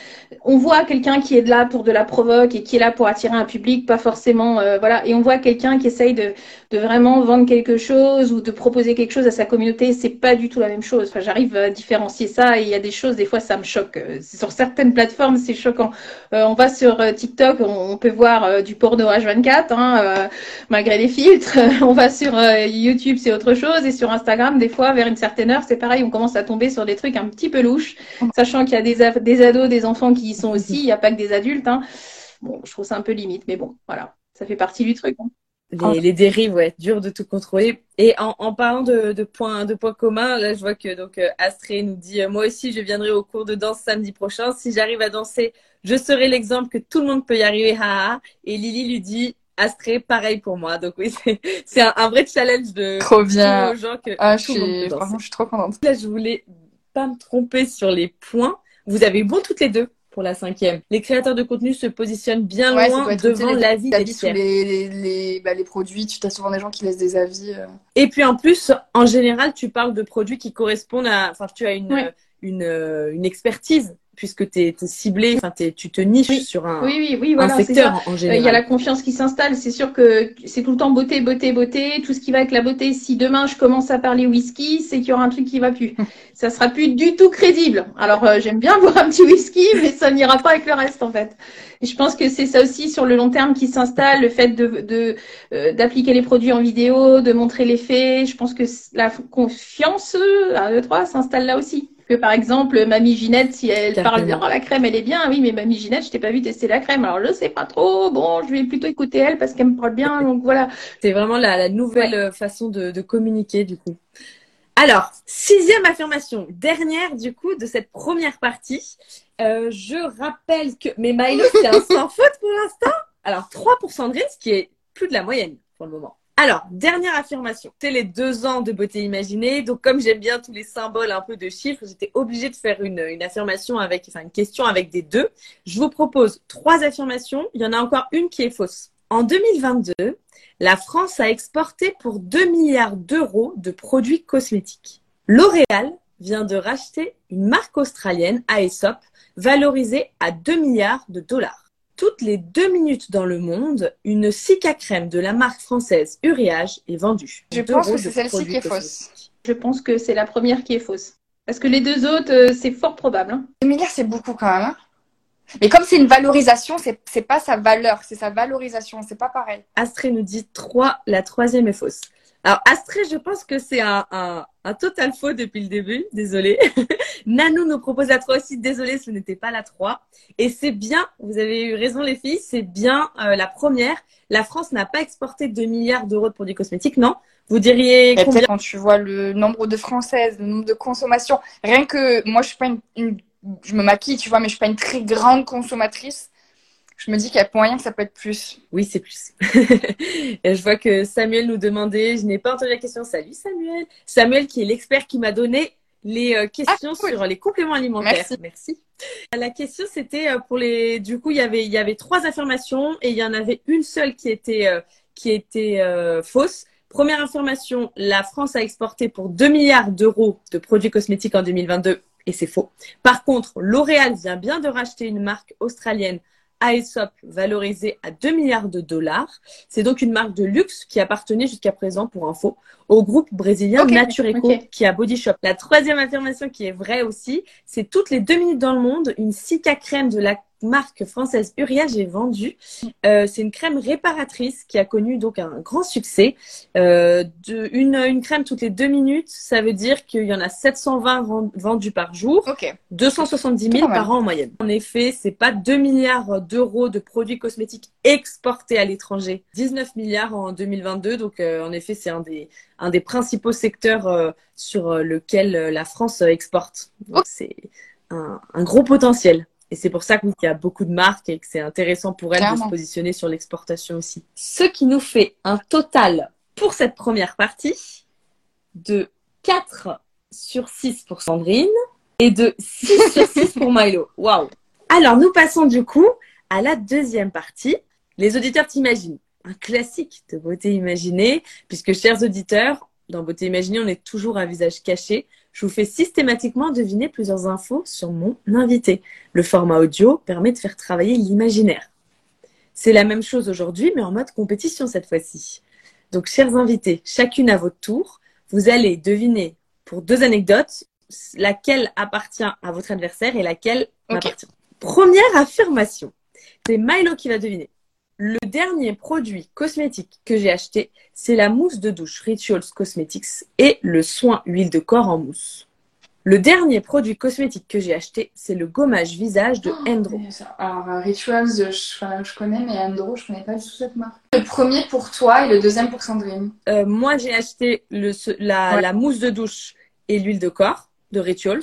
On voit quelqu'un qui est là pour de la provoque et qui est là pour attirer un public, pas forcément, euh, voilà. Et on voit quelqu'un qui essaye de, de vraiment vendre quelque chose ou de proposer quelque chose à sa communauté. C'est pas du tout la même chose. Enfin, j'arrive à différencier ça. Et il y a des choses, des fois, ça me choque. Euh, sur certaines plateformes, c'est choquant. Euh, on va sur TikTok, on, on peut voir du porno H24, hein, malgré les filtres. (laughs) on va sur YouTube, c'est autre chose. Et sur Instagram, des fois, vers une certaine heure, c'est pareil, on commence à tomber sur des trucs un petit peu louches, sachant qu'il y a des, des, ados, des enfants qui y sont aussi, il n'y a pas que des adultes. Hein. Bon, je trouve ça un peu limite, mais bon, voilà, ça fait partie du truc. Hein. Les, les, dérives, ouais, dur de tout contrôler. Et en, en parlant de, de, points, de points communs, là, je vois que donc euh, Astré nous dit euh, moi aussi, je viendrai au cours de danse samedi prochain. Si j'arrive à danser, je serai l'exemple que tout le monde peut y arriver. Ha, Et Lily lui dit Astré, pareil pour moi. Donc oui, (laughs) c'est un, un, vrai challenge de trop bien. aux gens que ah, je suis, franchement, je suis trop contente. Là, je voulais pas me tromper sur les points. Vous avez bon toutes les deux pour la cinquième. Les créateurs de contenu se positionnent bien ouais, loin devant l'avis des tiers. Les, les, les, bah, les produits, tu as souvent des gens qui laissent des avis. Euh... Et puis en plus, en général, tu parles de produits qui correspondent à, enfin, tu as une, ouais. une, une, une expertise puisque tu es, ciblé, enfin tu te niches oui. sur un, oui, oui, oui, voilà, un secteur en, en général. Il y a la confiance qui s'installe. C'est sûr que c'est tout le temps beauté, beauté, beauté, tout ce qui va avec la beauté. Si demain je commence à parler whisky, c'est qu'il y aura un truc qui va plus. (laughs) ça sera plus du tout crédible. Alors euh, j'aime bien (laughs) boire un petit whisky, mais ça n'ira pas avec le reste en fait. Et je pense que c'est ça aussi sur le long terme qui s'installe, le fait de d'appliquer de, euh, les produits en vidéo, de montrer les faits. Je pense que la confiance, à 2, 3, s'installe là aussi que par exemple mamie Ginette si elle parle bien oh, la crème elle est bien. Oui mais mamie Ginette je t'ai pas vu tester la crème. Alors je sais pas trop. Bon je vais plutôt écouter elle parce qu'elle me parle bien donc voilà. C'est vraiment la, la nouvelle ouais. façon de, de, communiquer du coup. Alors sixième affirmation dernière du coup de cette première partie. Euh, je rappelle que mais Milo c'est un (laughs) sans faute pour l'instant. Alors 3% de risque qui est plus de la moyenne pour le moment alors, dernière affirmation. C'est les deux ans de beauté imaginée. Donc, comme j'aime bien tous les symboles un peu de chiffres, j'étais obligée de faire une, affirmation avec, enfin, une question avec des deux. Je vous propose trois affirmations. Il y en a encore une qui est fausse. En 2022, la France a exporté pour 2 milliards d'euros de produits cosmétiques. L'Oréal vient de racheter une marque australienne, Aesop, valorisée à 2 milliards de dollars toutes les deux minutes dans le monde, une Cica crème de la marque française Uriage est vendue. Je pense que c'est celle-ci qui est fausse. Je pense que c'est la première qui est fausse. Parce que les deux autres, euh, c'est fort probable. Hein. 2 milliards, c'est beaucoup quand même. Hein mais comme c'est une valorisation, c'est pas sa valeur, c'est sa valorisation, c'est pas pareil. Astré nous dit 3, la troisième est fausse. Alors, Astré, je pense que c'est un, un, un, total faux depuis le début. Désolé. (laughs) Nanou nous propose la 3 aussi. Désolé, ce n'était pas la 3. Et c'est bien, vous avez eu raison les filles, c'est bien euh, la première. La France n'a pas exporté 2 milliards d'euros de produits cosmétiques, non? Vous diriez combien? Quand tu vois le nombre de Françaises, le nombre de consommations, rien que moi, je suis pas une, une je me maquille, tu vois, mais je suis pas une très grande consommatrice je me dis qu'il y a moyen que ça peut être plus. Oui, c'est plus. (laughs) je vois que Samuel nous demandait, je n'ai pas entendu la question. Salut Samuel. Samuel qui est l'expert qui m'a donné les euh, questions ah, cool. sur les compléments alimentaires. Merci. Merci. La question c'était euh, pour les du coup il y avait il y avait trois affirmations et il y en avait une seule qui était euh, qui était euh, fausse. Première information, la France a exporté pour 2 milliards d'euros de produits cosmétiques en 2022 et c'est faux. Par contre, L'Oréal vient bien de racheter une marque australienne Aesop valorisé à 2 milliards de dollars. C'est donc une marque de luxe qui appartenait jusqu'à présent, pour info, au groupe brésilien okay, Natureco okay. qui a Body Shop. La troisième affirmation qui est vraie aussi, c'est toutes les deux minutes dans le monde, une Cica crème de la marque française Uriage est vendue. Euh, c'est une crème réparatrice qui a connu donc un grand succès. Euh, de, une, une crème toutes les deux minutes, ça veut dire qu'il y en a 720 vendus par jour, okay. 270 000 par an en moyenne. En effet, c'est pas 2 milliards d'euros de produits cosmétiques exportés à l'étranger, 19 milliards en 2022. Donc euh, en effet, c'est un des un des principaux secteurs euh, sur lequel euh, la France exporte. Donc c'est un, un gros potentiel. Et c'est pour ça qu'il y a beaucoup de marques et que c'est intéressant pour elles Clairement. de se positionner sur l'exportation aussi. Ce qui nous fait un total pour cette première partie de 4 sur 6 pour Sandrine, et de 6 (laughs) sur 6 pour Milo. Waouh Alors, nous passons du coup à la deuxième partie. Les auditeurs t'imaginent. Un classique de beauté imaginée, puisque chers auditeurs, dans Beauté imaginée, on est toujours à visage caché. Je vous fais systématiquement deviner plusieurs infos sur mon invité. Le format audio permet de faire travailler l'imaginaire. C'est la même chose aujourd'hui, mais en mode compétition cette fois-ci. Donc, chers invités, chacune à votre tour, vous allez deviner pour deux anecdotes laquelle appartient à votre adversaire et laquelle m'appartient. Première affirmation, c'est Milo qui va deviner. Le dernier produit cosmétique que j'ai acheté, c'est la mousse de douche Rituals Cosmetics et le soin huile de corps en mousse. Le dernier produit cosmétique que j'ai acheté, c'est le gommage visage de Oh, Endro. Alors, euh, Rituals, je, je connais, mais Andro, je connais pas du tout cette marque. Le premier pour toi et le deuxième pour Sandrine. Euh, moi, j'ai acheté le, la, Ouais. la mousse de douche et l'huile de corps de Rituals.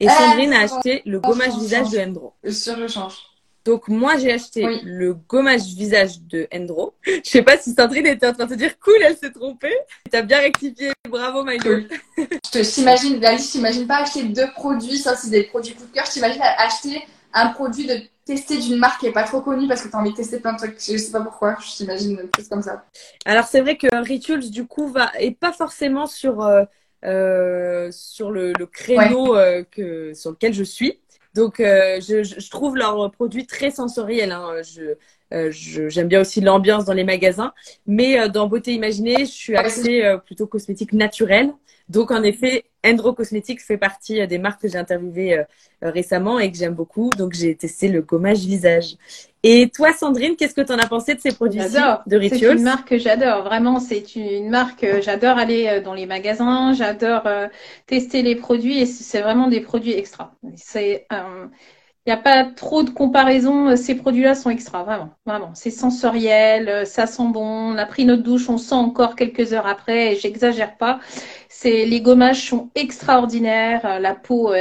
Et Ah, Sandrine a acheté le gommage change, visage change. de Endro. Sûre, je change. Donc moi j'ai acheté Oui. le gommage visage de Endro. Je sais pas si Sandrine était en train de te dire cool, elle s'est trompée. T'as bien rectifié, bravo. Cool. Je t'imagine, Alice, t'imagines pas acheter deux produits, ça c'est des produits coup de cœur, je t'imagine acheter un produit de tester d'une marque qui est pas trop connue parce que t'as envie de tester plein de trucs. Je sais pas pourquoi, je t'imagine plus comme ça. Alors c'est vrai que Rituals du coup va et pas forcément sur euh, euh, sur le, le créneau euh, que sur lequel je suis. Donc euh, je, je, trouve leurs produits très sensoriels. Hein. Je euh, je- j'aime bien aussi l'ambiance dans les magasins, mais euh, dans Beauté Imaginée, je suis axée euh, plutôt cosmétique naturelle. Donc en effet, Endro Cosmetics fait partie euh, des marques que j'ai interviewées euh, euh, récemment et que j'aime beaucoup. Donc j'ai testé le gommage visage. Et toi, Sandrine, qu'est-ce que tu en as pensé de ces produits-ci J'adore. de C'est Rituals une marque que j'adore. Vraiment, c'est une marque. J'adore aller dans les magasins. J'adore tester les produits et c'est vraiment des produits extra. C'est, euh, n'y a pas trop de comparaison. euh, Ces produits-là sont extra, vraiment, vraiment. C'est sensoriel, euh, ça sent bon. On a pris notre douche, on sent encore quelques heures après. Et j'exagère pas. C'est les gommages sont extraordinaires. euh, La peau, euh,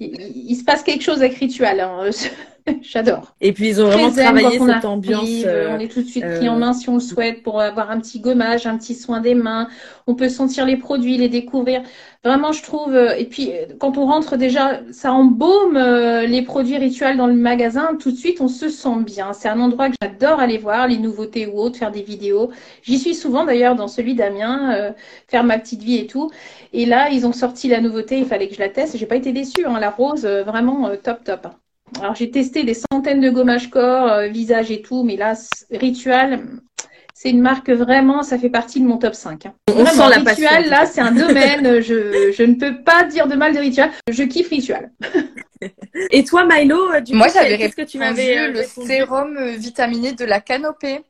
il, il- se passe quelque chose avec Ritual. hein. (laughs) (laughs) J'adore. Et puis ils ont vraiment Très travaillé cette arrive, ambiance. euh, on est tout de suite euh, pris en main si on le souhaite pour avoir un petit gommage, un petit soin des mains. On peut sentir les produits, les découvrir. Vraiment, je trouve. euh, Et puis, euh, quand on rentre déjà, ça embaume euh, les produits rituels dans le magasin. Tout de suite, on se sent bien. C'est un endroit que j'adore aller voir, les nouveautés ou autres, faire des vidéos. J'y suis souvent d'ailleurs dans celui d'Amiens, euh, faire ma petite vie et tout. Et là, ils ont sorti la nouveauté. Il fallait que je la teste. J'ai pas été déçue. Hein. La rose, euh, vraiment euh, top, top. Alors j'ai testé des centaines de gommages corps, euh, visage et tout, mais là, Ritual, c'est une marque vraiment, ça fait partie de mon top 5. hein. On Vraiment, sent la passion. Ritual, là, c'est un domaine, euh, je, je ne peux pas dire de mal de Ritual. Je kiffe Ritual. (laughs) Et toi, Milo, euh, du Moi, coup, j'avais qu'est-ce que tu répondu m'avais euh, le répondu? sérum vitaminé de la canopée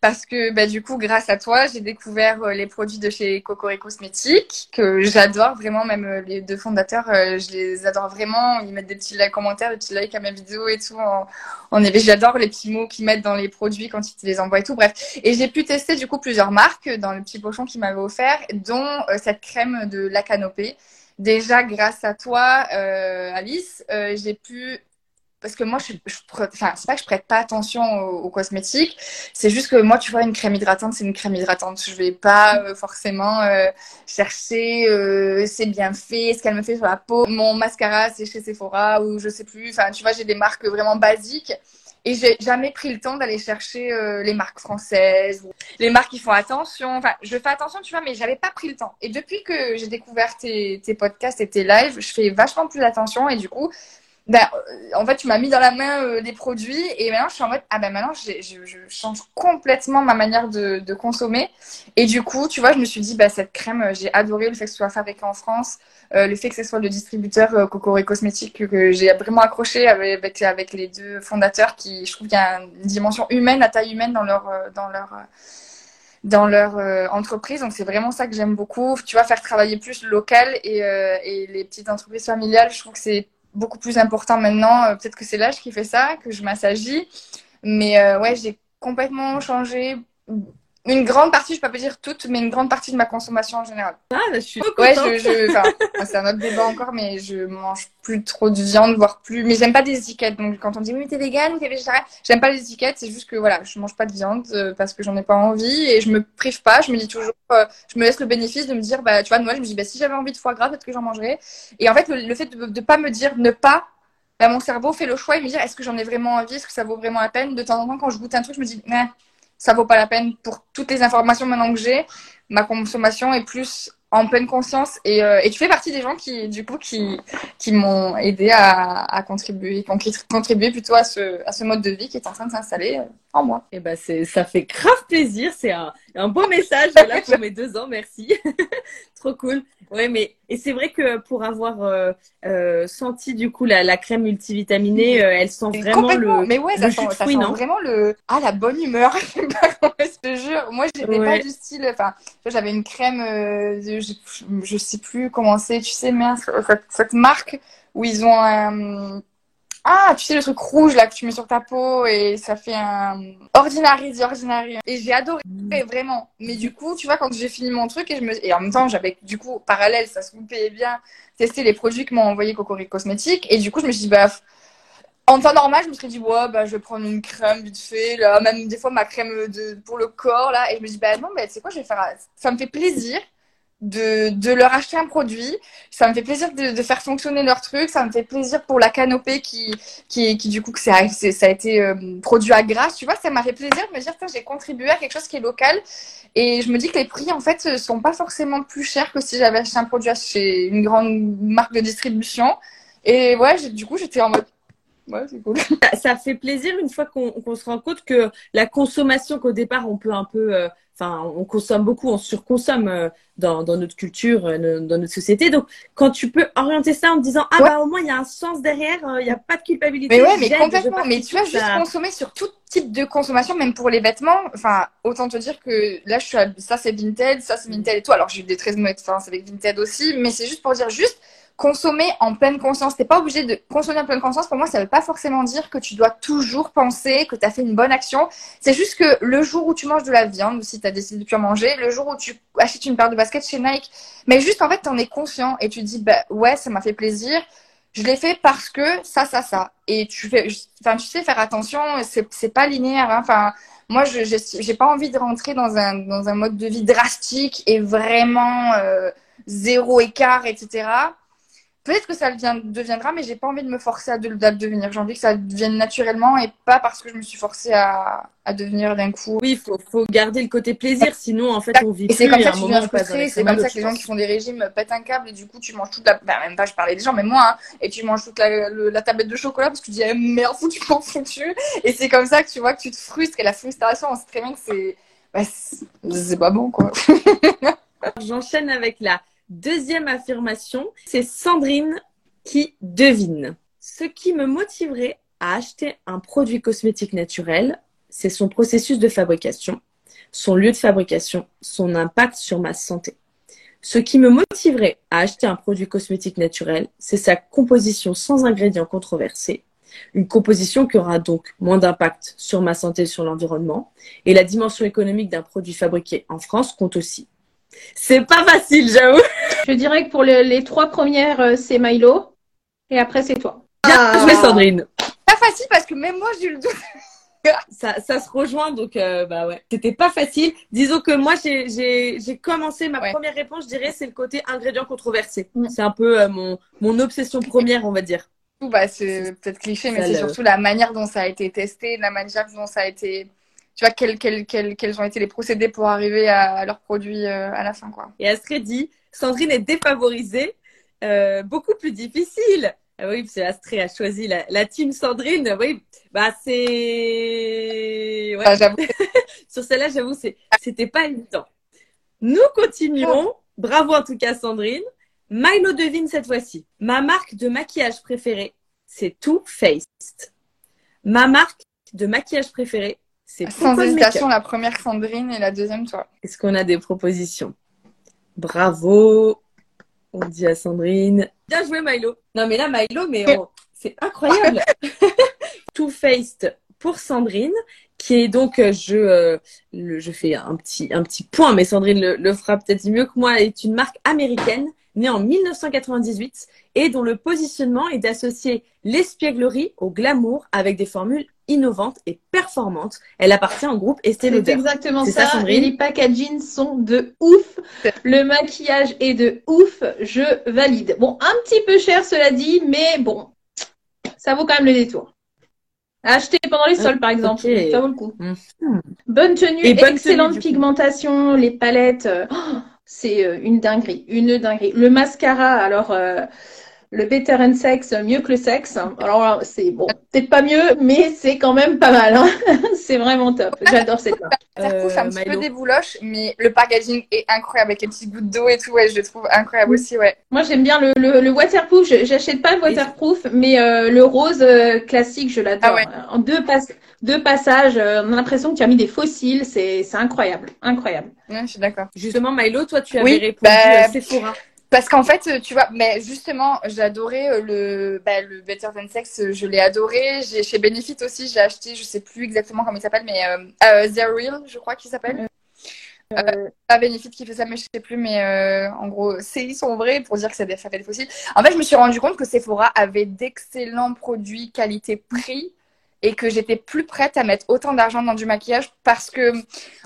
parce que bah, du coup, grâce à toi, j'ai découvert euh, les produits de chez Cocori Cosmétiques que j'adore vraiment. Même euh, les deux fondateurs, euh, je les adore vraiment. Ils mettent des petits likes, commentaires, des petits likes à mes vidéos et tout. En, en effet, j'adore les petits mots qu'ils mettent dans les produits quand ils te les envoient et tout. Bref, et j'ai pu tester du coup plusieurs marques dans le petit pochon qu'ils m'avaient offert, dont euh, cette crème de la canopée. Déjà, grâce à toi, euh, Alice, euh, j'ai pu parce que moi, je, je enfin, c'est pas que je prête pas attention aux, aux cosmétiques, c'est juste que moi, tu vois, une crème hydratante, c'est une crème hydratante. Je vais pas euh, forcément euh, chercher, euh, c'est bien fait, ce qu'elle me fait sur la peau. Mon mascara, c'est chez Sephora ou je sais plus. Enfin, tu vois, j'ai des marques vraiment basiques. Et j'ai jamais pris le temps d'aller chercher euh, les marques françaises, ou les marques qui font attention. Enfin, je fais attention, tu vois, mais j'avais pas pris le temps. Et depuis que j'ai découvert tes, tes podcasts et tes lives, je fais vachement plus attention. Et du coup, ben, euh, en fait, tu m'as mis dans la main euh, des produits et maintenant je suis en mode ah ben maintenant je, je change complètement ma manière de, de consommer et du coup tu vois je me suis dit bah cette crème euh, j'ai adoré le fait que ce soit fabriqué en France euh, le fait que ce soit le distributeur euh, Cocoré Cosmétique que, j'ai vraiment accroché avec, avec les deux fondateurs qui je trouve qu'il y a une dimension humaine à taille humaine dans leur euh, dans leur dans leur euh, entreprise. Donc c'est vraiment ça que j'aime beaucoup. Tu vois, faire travailler plus le local et, euh, et les petites entreprises familiales, je trouve que c'est beaucoup plus important maintenant. Euh, Peut-être que c'est l'âge qui fait ça, que je m'assagis. Mais euh, ouais, j'ai complètement changé une grande partie, je peux pas dire toute, mais une grande partie de ma consommation en général. Ah, je suis Ouais, je, je, enfin, (laughs) c'est un autre débat encore, mais je mange plus trop de viande, voire plus. Mais j'aime pas des étiquettes. Donc quand on dit oui, t'es vegan ou t'es végétarien, j'aime pas les étiquettes. C'est juste que voilà, je mange pas de viande euh, parce que j'en ai pas envie et je me prive pas. Je me dis toujours, euh, je me laisse le bénéfice de me dire, bah tu vois, moi je me dis, bah si j'avais envie de foie gras, peut-être que j'en mangerais. Et en fait, le, fait de, de pas me dire ne pas bah, mon cerveau fait le choix et me dire est-ce que j'en ai vraiment envie, est-ce que ça vaut vraiment la peine? De temps en temps, quand je goûte un truc, je me dis, nah, ça vaut pas la peine pour toutes les informations maintenant que j'ai. Ma consommation est plus en pleine conscience et, euh, et tu fais partie des gens qui du coup qui qui m'ont aidé à, à contribuer qui ont contribué plutôt à ce à ce mode de vie qui est en train de s'installer en moi. Et eh ben c'est ça fait grave plaisir, c'est un un beau message là (laughs) pour mes deux ans, merci. (laughs) Trop cool. Ouais, mais et c'est vrai que pour avoir euh, euh, senti du coup la, la crème multivitaminée, euh, elle sent vraiment le. Mais ouais, ça, sent, ça sent vraiment le ah la bonne humeur. (laughs) je te jure. Moi, j'étais pas du style. Enfin, j'avais une crème, je, je, sais plus comment c'est. Tu sais, merde, cette, cette marque où ils ont un ah, tu sais, le truc rouge là que tu mets sur ta peau et ça fait un ordinary the ordinary. Et j'ai adoré, mm. vraiment. Mais du coup, tu vois, quand j'ai fini mon truc et je me, et en même temps, j'avais, du coup, parallèle, ça se coupait bien, tester les produits que m'ont envoyé Cocorico Cosmétiques. Et du coup, je me suis dit, bah, en temps normal, je me serais dit, ouais, bah, je vais prendre une crème vite fait, là, même des fois ma crème de, pour le corps, là. Et je me dis, bah, non, bah, tu sais quoi, je vais faire, ça me fait plaisir de, de leur acheter un produit. Ça me fait plaisir de, de, faire fonctionner leur truc. Ça me fait plaisir pour la canopée qui, qui, qui du coup, que ça, a été euh, produit à grâce. Tu vois, ça m'a fait plaisir de me dire, j'ai contribué à quelque chose qui est local. Et je me dis que les prix, en fait, sont pas forcément plus chers que si j'avais acheté un produit chez une grande marque de distribution. Et ouais, du coup, j'étais en mode, Ouais, cool. Ça, fait plaisir une fois qu'on se rend compte que la consommation qu'au départ on peut un peu, euh, enfin, on consomme beaucoup, on surconsomme euh, dans, dans, notre culture, euh, dans notre société. Donc, quand tu peux orienter ça en te disant, ah bah au moins il y a un sens derrière, il n'y a pas de culpabilité. Mais ouais, mais complètement. Mais tu vois, juste consommer sur tout type de consommation, même pour les vêtements. Enfin, autant te dire que là, je suis, ça c'est Vinted, ça c'est Vinted et tout. Alors j'ai eu des très mauvaises expériences avec Vinted aussi, mais c'est juste pour dire juste consommer en pleine conscience. T'es pas obligé de consommer en pleine conscience. Pour moi, ça veut pas forcément dire que tu dois toujours penser que tu as fait une bonne action. C'est juste que le jour où tu manges de la viande, ou si tu as décidé de plus en manger, le jour où tu achètes une paire de baskets chez Nike, mais juste en fait, tu en es conscient et tu dis, bah ouais, ça m'a fait plaisir. Je l'ai fait parce que ça, ça, ça. Et tu fais, enfin, tu sais faire attention. C'est, pas linéaire. Hein. Enfin, moi, je, j'ai pas envie de rentrer dans un, dans un mode de vie drastique et vraiment euh, zéro écart, etc. Peut-être que ça deviendra, mais j'ai pas envie de me forcer à, de, le devenir. J'ai envie que ça devienne naturellement et pas parce que je me suis forcée à, à devenir d'un coup. Oui, il faut, faut, garder le côté plaisir, sinon en fait on vit. Et c'est comme ça que tu viens c'est comme ça que les gens qui font des régimes pètent un câble et du coup tu manges toute la. Bah, même pas, je parlais des gens, mais moi, hein, et tu manges toute la, la, tablette de chocolat parce que tu dis eh, merde, tu m'en foutu. Et c'est comme ça que tu vois que tu te frustres et la frustration, on sait très bien que c'est. Bah, c'est pas bon quoi. (laughs) J'enchaîne avec la Deuxième affirmation, c'est Sandrine qui devine. Ce qui me motiverait à acheter un produit cosmétique naturel, c'est son processus de fabrication, son lieu de fabrication, son impact sur ma santé. Ce qui me motiverait à acheter un produit cosmétique naturel, c'est sa composition sans ingrédients controversés, une composition qui aura donc moins d'impact sur ma santé et sur l'environnement, et la dimension économique d'un produit fabriqué en France compte aussi. C'est pas facile, j'avoue. Je dirais que pour les trois premières, euh, c'est Milo. Et après, c'est toi. Bien ah. joué, Sandrine. Pas facile parce que même moi, j'ai le doute. (laughs) ça, ça se rejoint, donc euh, bah ouais. C'était pas facile. Disons que moi, j'ai commencé ma première réponse, je dirais, c'est le côté ingrédient controversé. Mm. C'est un peu euh, mon, mon obsession première, on va dire. Bah, c'est peut-être cliché, mais c'est surtout la manière dont ça a été testé, la manière dont ça a été tu vois, quels, quels, quels, quels ont été les procédés pour arriver à, leur produit euh, à la fin, quoi. Et Astrid dit, Sandrine est défavorisée, euh, beaucoup plus difficile. Ah oui, parce que Astrid a choisi la, la team Sandrine. Oui, bah c'est. Ouais. Ah, (laughs) Sur celle-là, j'avoue, c'était pas évident. Nous continuons. Bravo en tout cas, Sandrine. Milo devine cette fois-ci. Ma marque de maquillage préférée, c'est Too Faced. Ma marque de maquillage préférée, c'est Sans hésitation, la première Sandrine et la deuxième toi. Est-ce qu'on a des propositions? Bravo On dit à Sandrine. Bien joué Milo. Non mais là Milo, mais c'est incroyable. (laughs) Too Faced pour Sandrine, qui est donc, euh, je, euh, le- je fais un petit, un petit point, mais Sandrine le, le fera peut-être mieux que moi, est une marque américaine née en 1998 et dont le positionnement est d'associer l'espièglerie au glamour avec des formules innovantes et performantes. Elle appartient au groupe Estée C'est Lauder. exactement C'est ça. ça, Sandrine les packagings sont de ouf. Le maquillage est de ouf. Je valide. Bon, un petit peu cher, cela dit, mais bon, ça vaut quand même le détour. Acheter pendant les soldes, par exemple. Ça vaut le coup. Mhm. Bonne tenue, Et bonne excellente tenue, pigmentation, les palettes, euh, oh, c'est euh, une dinguerie, une dinguerie. Le mascara, alors euh, le Better and Sex, mieux que le sexe. Alors c'est bon, peut-être pas mieux, mais c'est quand même pas mal. hein. (laughs) c'est vraiment top. J'adore cette marque. (laughs) Waterproof, c'est un Euh, petit peu des bouloches, mais le packaging est incroyable avec les petites gouttes d'eau et tout. Ouais, je le trouve incroyable aussi, ouais. Moi, j'aime bien le, le, le waterproof. Je- J'achète pas le waterproof, mais euh, le rose euh, classique, je l'adore. Ah ouais. En deux, pas- deux passages, on a l'impression que tu as mis des fossiles. C'est incroyable, incroyable. Ouais, je suis d'accord. Justement, Milo, toi, tu avais Oui, répondu bah, euh, Sephora. Parce qu'en fait, euh, tu vois, mais justement, j'ai adoré euh, le, bah, le Better Than Sex, euh, je l'ai adoré. J'ai, chez Benefit aussi, j'ai acheté, je sais plus exactement comment il s'appelle, mais euh, euh, They're Real, je crois qu'il s'appelle. Euh, Pas Benefit qui fait ça, mais je sais plus, mais euh, en gros, c'est, ils sont vrais pour dire que c'est des, ça fait des fossiles. En fait, je me suis rendu compte que Sephora avait d'excellents produits qualité-prix et que j'étais plus prête à mettre autant d'argent dans du maquillage parce que,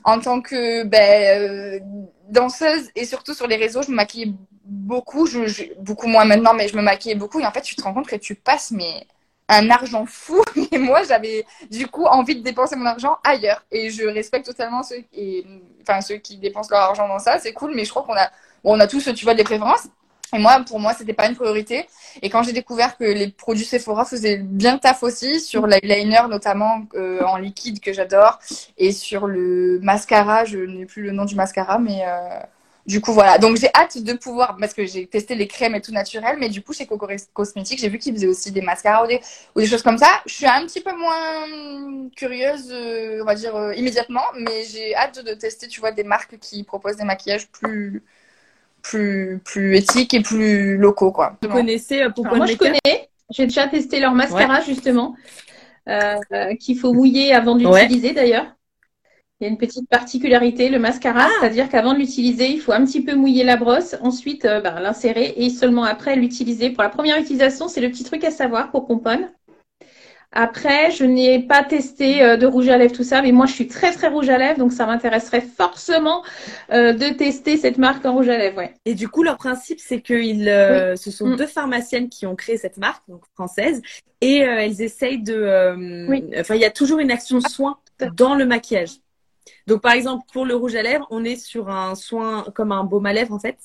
en tant que ben, euh, danseuse et surtout sur les réseaux, je me maquillais beaucoup, je, beaucoup moins maintenant, mais je me maquillais beaucoup et en fait, tu te rends compte que tu passes, mais un argent fou. (laughs) Et moi, j'avais du coup envie de dépenser mon argent ailleurs. Et je respecte totalement ceux, et, enfin, ceux qui dépensent leur argent dans ça. C'est cool, mais je crois qu'on a, on a tous, tu vois, des préférences. Et moi, pour moi, c'était pas une priorité. Et quand j'ai découvert que les produits Sephora faisaient bien taf aussi, sur l'eyeliner notamment euh, en liquide que j'adore, et sur le mascara, je n'ai plus le nom du mascara, mais euh, du coup voilà. Donc j'ai hâte de pouvoir, parce que j'ai testé les crèmes et tout naturel, mais du coup chez Coco Cosmetics, j'ai vu qu'ils faisaient aussi des mascaras ou des, choses comme ça. Je suis un petit peu moins curieuse, euh, on va dire immédiatement, mais j'ai hâte de tester, tu vois, des marques qui proposent des maquillages plus plus plus éthiques et plus locaux quoi. Vous connaissez euh, Poupon moi, je connais. J'ai déjà testé leur mascara justement, euh, qu'il faut mouiller avant de Ouais. l'utiliser d'ailleurs. Il y a une petite particularité, le mascara, Ah. c'est-à-dire qu'avant de l'utiliser, il faut un petit peu mouiller la brosse, ensuite euh, ben, l'insérer et seulement après l'utiliser. Pour la première utilisation, c'est le petit truc à savoir pour pomponne. Après, je n'ai pas testé euh, de rouge à lèvres, tout ça, mais moi je suis très très rouge à lèvres, donc ça m'intéresserait forcément euh, de tester cette marque en rouge à lèvres. Ouais. Et du coup, leur principe, c'est que ils, euh, ce sont Mm. deux pharmaciennes qui ont créé cette marque, donc française, et elles essayent de. Oui. Enfin, il y a toujours une action soin dans le maquillage. Donc, par exemple, pour le rouge à lèvres, on est sur un soin comme un baume à lèvres en fait.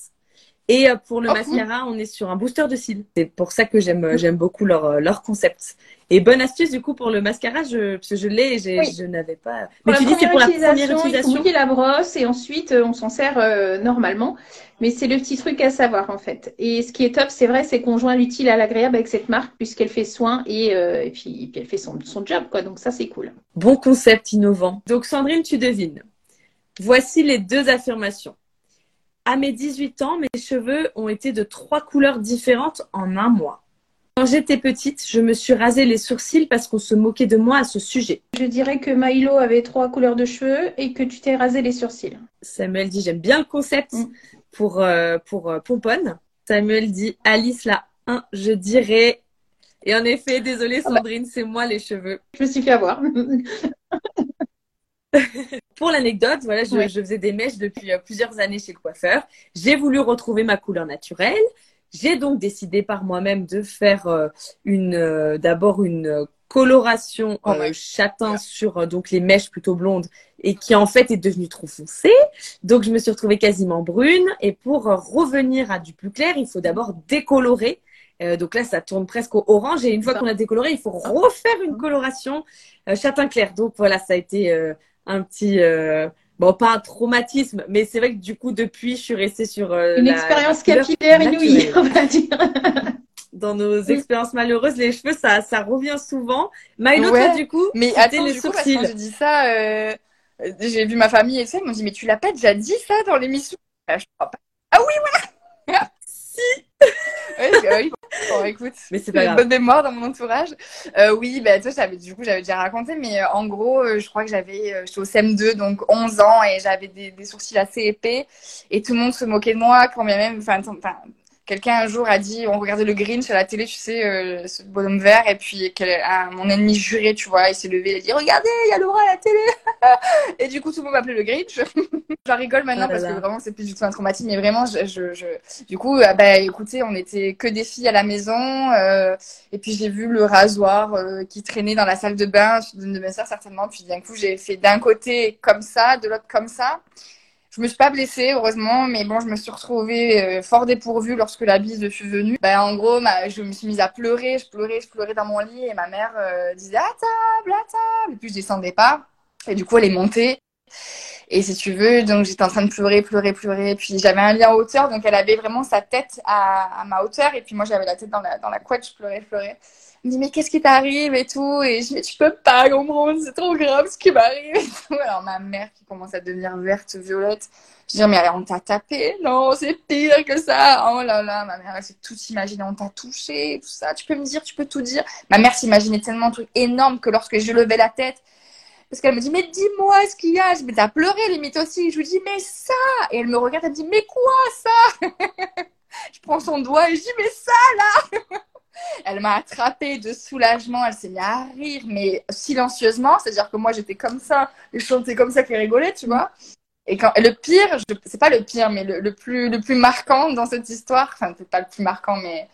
Et pour le Oh, mascara, on est sur un booster de cils. C'est pour ça que j'aime j'aime beaucoup leur leur concept. Et bonne astuce du coup pour le mascara, je parce que je l'ai, Oui. je n'avais pas. Pour Mais la tu dis c'est pour la première il faut utilisation. la brosse et ensuite euh, on s'en sert euh, normalement. Mais c'est le petit truc à savoir en fait. Et ce qui est top, c'est vrai, c'est qu'on joint l'utile à l'agréable avec cette marque puisqu'elle fait soin et, euh, et puis, et puis elle fait son, son job quoi. Donc ça c'est cool. Bon concept innovant. Donc Sandrine, tu devines. Voici les deux affirmations. À mes 18 ans, mes cheveux ont été de trois couleurs différentes en un mois. Quand j'étais petite, je me suis rasé les sourcils parce qu'on se moquait de moi à ce sujet. Je dirais que Milo avait trois couleurs de cheveux et que tu t'es rasé les sourcils. Samuel dit j'aime bien le concept Mm. pour euh, pour euh, Pomponne. Samuel dit Alice la 1, je dirais. Et en effet, désolée Ah bah. Sandrine, c'est moi les cheveux. Je me suis fait avoir. (laughs) Pour l'anecdote, voilà, je, Ouais. je faisais des mèches depuis euh, plusieurs années chez le coiffeur. J'ai voulu retrouver ma couleur naturelle. J'ai donc décidé par moi-même de faire euh, une euh, d'abord une coloration Oh euh, châtain sur donc les mèches plutôt blondes et qui en fait est devenue trop foncée. Donc je me suis retrouvée quasiment brune et pour revenir à du plus clair, il faut d'abord décolorer. Euh, donc là, ça tourne presque au orange et une fois qu'on a décoloré, il faut refaire une coloration euh, châtain clair. Donc voilà, ça a été euh, un petit bon pas un traumatisme mais c'est vrai que du coup depuis je suis restée sur euh, Une la- expérience capillaire inouïe, on va dire. (laughs) dans nos expériences malheureuses les cheveux ça ça revient souvent Ouais. toi du coup Mais attends, les du coup, parce sourcils que j'ai dit ça, euh, j'ai vu ma famille et ça, ils m'ont dit, mais tu l'as pas déjà dit ça dans l'émission? Ah, je crois pas. Ah oui, voilà! si (laughs) Que, euh, oui. Bon, écoute, Mais c'est pas une grave. bonne mémoire dans mon entourage. Euh, oui, bah, tu sais, j'avais, du coup, j'avais déjà raconté, mais euh, en gros, euh, je crois que j'avais, j'étais au CM2, donc 11 ans, et j'avais des, des sourcils assez épais, et tout le monde se moquait de moi, quand bien même, enfin, quelqu'un un jour a dit, on regardait le Grinch à la télé, tu sais, euh, ce bonhomme vert, et puis quel- un- mon ennemi juré, tu vois, il s'est levé, il a dit, regardez, il y a Laura à la télé. (laughs) et du coup, tout le monde m'appelait le Grinch. (laughs) J'en rigole maintenant là parce là. que vraiment, c'est plus du tout un traumatisme, mais vraiment, je, je, je- du coup, euh, bah, écoutez, on était que des filles à la maison, euh, et puis j'ai vu le rasoir euh, qui traînait dans la salle de bain d'une de mes sœurs certainement. Puis d'un coup, j'ai fait d'un côté comme ça, de l'autre comme ça. Je me suis pas blessée, heureusement, mais bon, je me suis retrouvée euh, fort dépourvue lorsque la bise fut venue. Ben, en gros, je me suis mise à pleurer, je pleurais, je pleurais dans mon lit, et ma mère euh, disait à table, à table. Et puis je descendais pas. Et du coup, elle est montée. Et si tu veux, donc j'étais en train de pleurer, pleurer, pleurer. Puis j'avais un lit en hauteur, donc elle avait vraiment sa tête à, ma hauteur. Et puis moi, j'avais la tête dans la, dans la couette, je pleurais, pleurais. Elle me dit, mais qu'est-ce qui t'arrive et tout? Et je dis, tu peux pas comprendre, c'est trop grave ce qui m'arrive. Alors ma mère qui commence à devenir verte, violette. Je dis, mais on t'a tapé? Non, c'est pire que ça. Oh là là, ma mère, elle s'est tout imaginé, on t'a touché, tout ça. Tu peux me dire, tu peux tout dire. Ma mère s'imaginait tellement de trucs énormes que lorsque je levais la tête, parce qu'elle me dit, mais dis-moi ce qu'il y a. Je me dis, t'as pleuré limite aussi. Je lui dis, mais ça. Et elle me regarde, elle me dit, mais quoi ça? (laughs) je prends son doigt et je dis, mais ça là? (laughs) Elle m'a attrapée de soulagement, elle s'est mise à rire, mais silencieusement, c'est-à-dire que moi j'étais comme ça, et je chantais comme ça qu'elle rigolait, tu vois. Et le pire, c'est pas le pire, mais le, le plus le plus marquant dans cette histoire, enfin peut-être pas le plus marquant, mais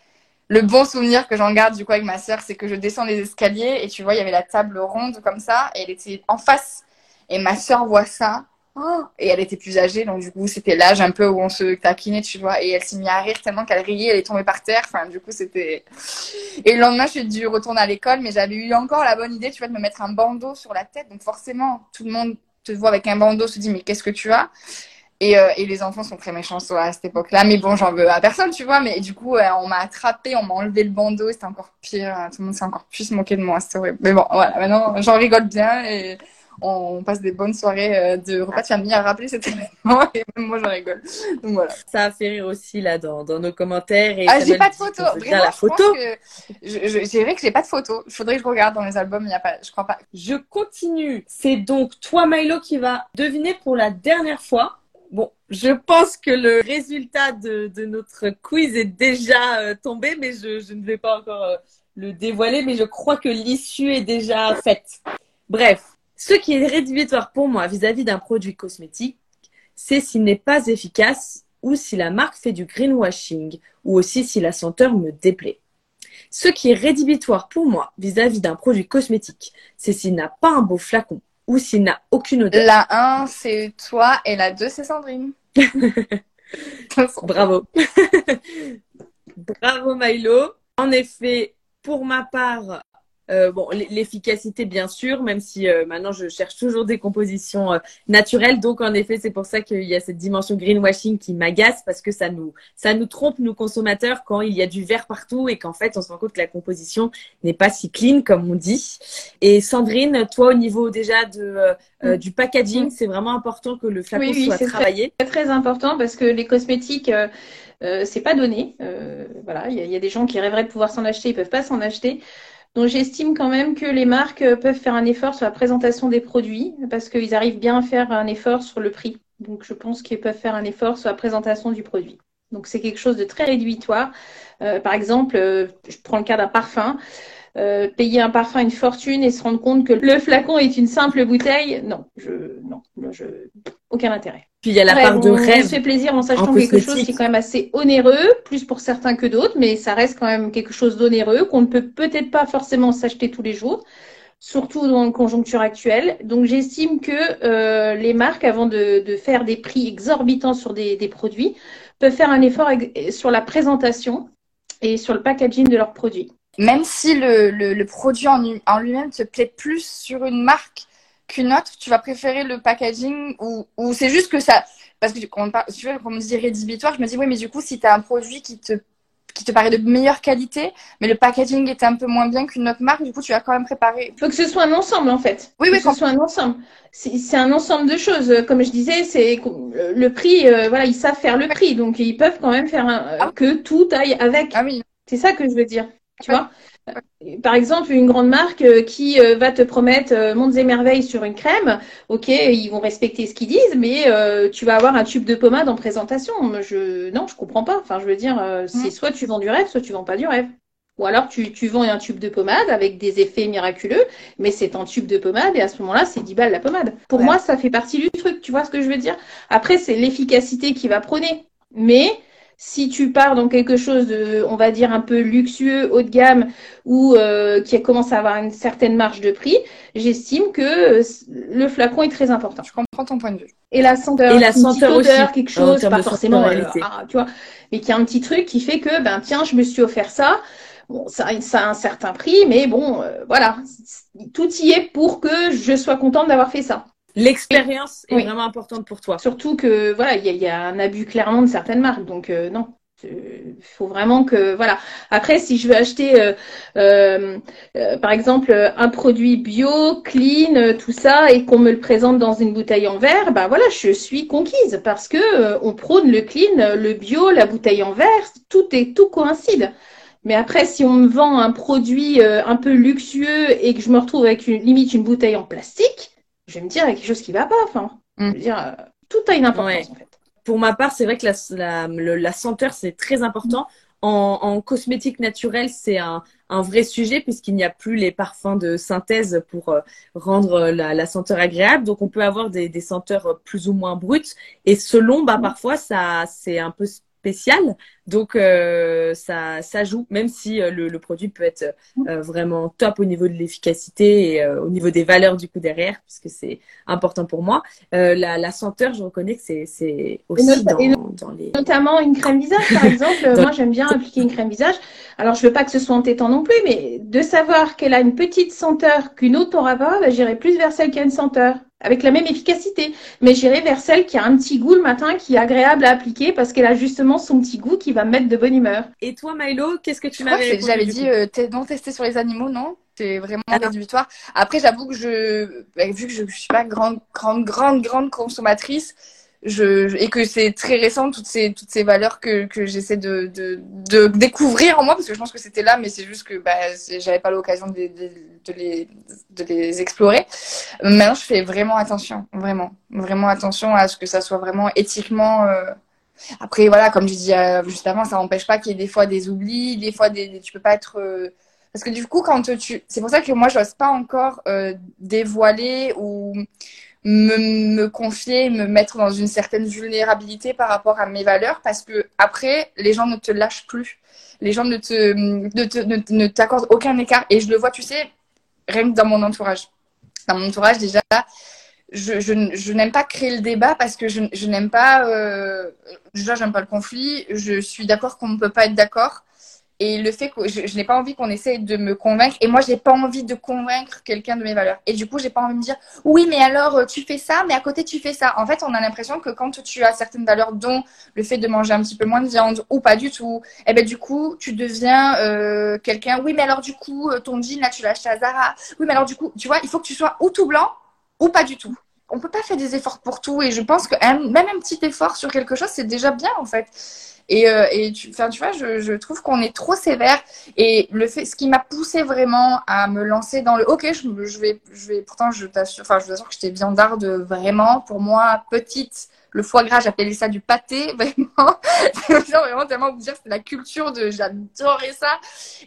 le bon souvenir que j'en garde du coup avec ma sœur, c'est que je descends les escaliers et tu vois, il y avait la table ronde comme ça, et elle était en face, et ma sœur voit ça. Oh et elle était plus âgée, donc du coup c'était l'âge un peu où on se taquinait, tu vois. Et elle s'est mise à rire tellement qu'elle riait, elle est tombée par terre. Enfin, du coup c'était. Et le lendemain, j'ai dû retourner à l'école, mais j'avais eu encore la bonne idée, tu vois, de me mettre un bandeau sur la tête. Donc forcément, tout le monde te voit avec un bandeau, se dit mais qu'est-ce que tu as? Et, euh, et les enfants sont très méchants à cette époque-là, mais bon, j'en veux à personne, tu vois. Mais du coup, euh, on m'a attrapé, on m'a enlevé le bandeau, c'était encore pire. Tout le monde s'est encore plus moqué de moi, c'était horrible. Mais bon, voilà, maintenant j'en rigole bien et on passe des bonnes soirées euh, de repas de famille à rappeler cet événement (laughs) et même moi j'en rigole. Donc voilà. Ça a fait rire aussi là dans, dans nos commentaires. Et Ah, j'ai pas de photo. Vraiment, la photo. que je, je, c'est vrai que j'ai pas de photo. Il faudrait que je regarde dans les albums, il y a pas, je crois pas. Je continue. C'est donc toi, Milo, qui va deviner pour la dernière fois. Je pense que le résultat de, notre quiz est déjà euh, tombé, mais je, je ne vais pas encore euh, le dévoiler, mais je crois que l'issue est déjà faite. Bref, ce qui est rédhibitoire pour moi vis-à-vis d'un produit cosmétique, c'est s'il n'est pas efficace ou si la marque fait du greenwashing ou aussi si la senteur me déplaît. Ce qui est rédhibitoire pour moi vis-à-vis d'un produit cosmétique, c'est s'il n'a pas un beau flacon ou s'il n'a aucune odeur. La 1, c'est toi et la 2, c'est Sandrine. Bravo. (laughs) Bravo Milo. En effet, pour ma part, euh, bon, l'efficacité bien sûr, même si euh, maintenant je cherche toujours des compositions euh, naturelles. Donc en effet, c'est pour ça qu'il y a cette dimension greenwashing qui m'agace parce que ça nous ça nous trompe nous consommateurs quand il y a du vert partout et qu'en fait on se rend compte que la composition n'est pas si clean comme on dit. Et Sandrine, toi au niveau déjà de euh, du packaging, c'est vraiment important que le flacon Oui, soit travaillé. C'est très important parce que les cosmétiques, c'est pas donné. Voilà, il y, y a des gens qui rêveraient de pouvoir s'en acheter, ils peuvent pas s'en acheter. Donc j'estime quand même que les marques euh, peuvent faire un effort sur la présentation des produits parce qu'ils arrivent bien à faire un effort sur le prix. Donc je pense qu'ils peuvent faire un effort sur la présentation du produit. Donc c'est quelque chose de très rédhibitoire. Euh, par exemple, euh, je prends le cas d'un parfum. Euh, payer un parfum une fortune et se rendre compte que le flacon est une simple bouteille, non, je, non, je, aucun intérêt. Puis il y a la Bref, part de on, on rêve. se fait plaisir en s'achetant en quelque chose qui est quand même assez onéreux, plus pour certains que d'autres, mais ça reste quand même quelque chose d'onéreux qu'on ne peut peut-être pas forcément s'acheter tous les jours, surtout dans la conjoncture actuelle. Donc j'estime que euh, les marques, avant de, de faire des prix exorbitants sur des, des produits, peuvent faire un effort sur la présentation et sur le packaging de leurs produits. Même si le, le, le produit en, en lui-même te plaît plus sur une marque qu'une autre, tu vas préférer le packaging ou, ou c'est juste que ça. Parce que quand on tu vois, quand on me dit rédhibitoire, je me dis, oui, mais du coup, si tu as un produit qui te, qui te paraît de meilleure qualité, mais le packaging est un peu moins bien qu'une autre marque, du coup, tu vas quand même préparer. Il faut que ce soit un ensemble, en fait. Oui, que oui, ce soit un ensemble. C'est un ensemble de choses. Comme je disais, c'est le prix, euh, voilà, ils savent faire le prix, donc ils peuvent quand même faire un- Ah. que tout aille avec. Ah oui. C'est ça que je veux dire. Tu vois Par exemple, une grande marque euh, qui euh, va te promettre euh, mondes et merveilles sur une crème, ok, ils vont respecter ce qu'ils disent, mais tu vas avoir un tube de pommade en présentation. Je... Non, je comprends pas. Enfin, je veux dire, c'est mm. soit tu vends du rêve, soit tu vends pas du rêve. Ou alors tu, tu vends un tube de pommade avec des effets miraculeux, mais c'est un tube de pommade et à ce moment-là, c'est 10 balles la pommade. Pour moi, ça fait partie du truc, tu vois ce que je veux dire? Après, c'est l'efficacité qui va prôner. Mais si tu pars dans quelque chose de, on va dire, un peu luxueux, haut de gamme, ou euh, qui commence à avoir une certaine marge de prix, j'estime que euh, le flacon est très important. Je comprends ton point de vue. Et la senteur, et la senteur aussi, quelque chose, pas forcément, euh, ah, tu vois, mais qui a un petit truc qui fait que, ben tiens, je me suis offert ça. Bon, ça, ça a un certain prix, mais bon, voilà, tout y est pour que je sois contente d'avoir fait ça. L'expérience est vraiment importante pour toi. Surtout que voilà, il y, a un abus clairement de certaines marques, donc euh, non. Il faut vraiment que voilà. Après, si je veux acheter, euh, euh, par exemple, un produit bio, clean, tout ça, et qu'on me le présente dans une bouteille en verre, ben voilà, je suis conquise parce que on prône le clean, le bio, la bouteille en verre, tout est tout coïncide. Mais après, si on me vend un produit un peu luxueux et que je me retrouve avec une limite une bouteille en plastique, je vais me dire, il y a quelque chose qui va pas. Enfin, je veux mm. dire, euh, tout a une importance en fait. Pour ma part, c'est vrai que la, la, senteur, c'est très important. En, en, cosmétique naturelle, c'est un, un, vrai sujet puisqu'il n'y a plus les parfums de synthèse pour euh, rendre la, la, senteur agréable. Donc, on peut avoir des, des, senteurs plus ou moins brutes. Et selon, bah, mm. parfois, ça, c'est un peu spécial. Donc euh, ça, ça joue, même si euh, le, le, produit peut être euh, vraiment top au niveau de l'efficacité et au niveau des valeurs du coup derrière, puisque c'est important pour moi. La, la, senteur, je reconnais que c'est aussi dans, dans, les... Notamment une crème visage, par (laughs) exemple. moi, j'aime bien appliquer une crème visage. Alors, je veux pas que ce soit entêtant non plus, mais de savoir qu'elle a une petite senteur qu'une autre n'aura pas, bah, j'irai plus vers celle qui a une senteur avec la même efficacité. Mais j'irai vers celle qui a un petit goût le matin, qui est agréable à appliquer parce qu'elle a justement son petit goût qui va mettre de bonne humeur. Et toi, Milo, qu'est-ce que tu m'avais J'avais dit euh, non tester sur les animaux, non C'est vraiment ah rédhibitoire. Après, j'avoue que je, bah, vu que je, je suis pas grande, grande, grande, grande consommatrice, je, et que c'est très récent toutes ces toutes ces valeurs que que j'essaie de, de, de découvrir en moi parce que je pense que c'était là mais c'est juste que bah j'avais pas l'occasion de, de, les de les explorer. Maintenant je fais vraiment attention vraiment vraiment attention à ce que ça soit vraiment éthiquement euh... après voilà comme je disais euh, juste avant ça n'empêche pas qu'il y ait des fois des oublis des fois des, tu peux pas être euh, parce que du coup quand tu c'est pour ça que moi j'ose pas encore euh, dévoiler ou me, me confier, me mettre dans une certaine vulnérabilité par rapport à mes valeurs parce que après, les gens ne te lâchent plus. Les gens ne te, ne, ne, t'accordent aucun écart. Et je le vois, tu sais, rien que dans mon entourage. Dans mon entourage, déjà, je, je, je n'aime pas créer le débat parce que je, je n'aime pas, euh, déjà, j'aime pas le conflit. Je suis d'accord qu'on ne peut pas être d'accord. Et le fait que je, n'ai pas envie qu'on essaye de me convaincre. Et moi, j'ai pas envie de convaincre quelqu'un de mes valeurs. Et du coup, j'ai pas envie de dire, oui, mais alors, euh, tu fais ça, mais à côté, tu fais ça. En fait, on a l'impression que quand tu as certaines valeurs, dont le fait de manger un petit peu moins de viande ou pas du tout, eh ben, du coup, tu deviens euh, quelqu'un, oui, mais alors, du coup, euh, ton jean, là, tu l'as à Zara. Oui, mais alors, du coup, tu vois, il faut que tu sois ou tout blanc ou pas du tout. On peut pas faire des efforts pour tout. Et je pense que même un petit effort sur quelque chose, c'est déjà bien, en fait. Et, euh, tu, vois, je, je trouve qu'on est trop sévère. Et le fait, ce qui m'a poussé vraiment à me lancer dans le OK, je, vais, je vais, pourtant, je t'assure, enfin, je vous assure que j'étais viandarde vraiment. Pour moi, petite, le foie gras, j'appelais ça du pâté, (laughs) vraiment. vraiment tellement vous dire, c'est la culture de, j'adorais ça.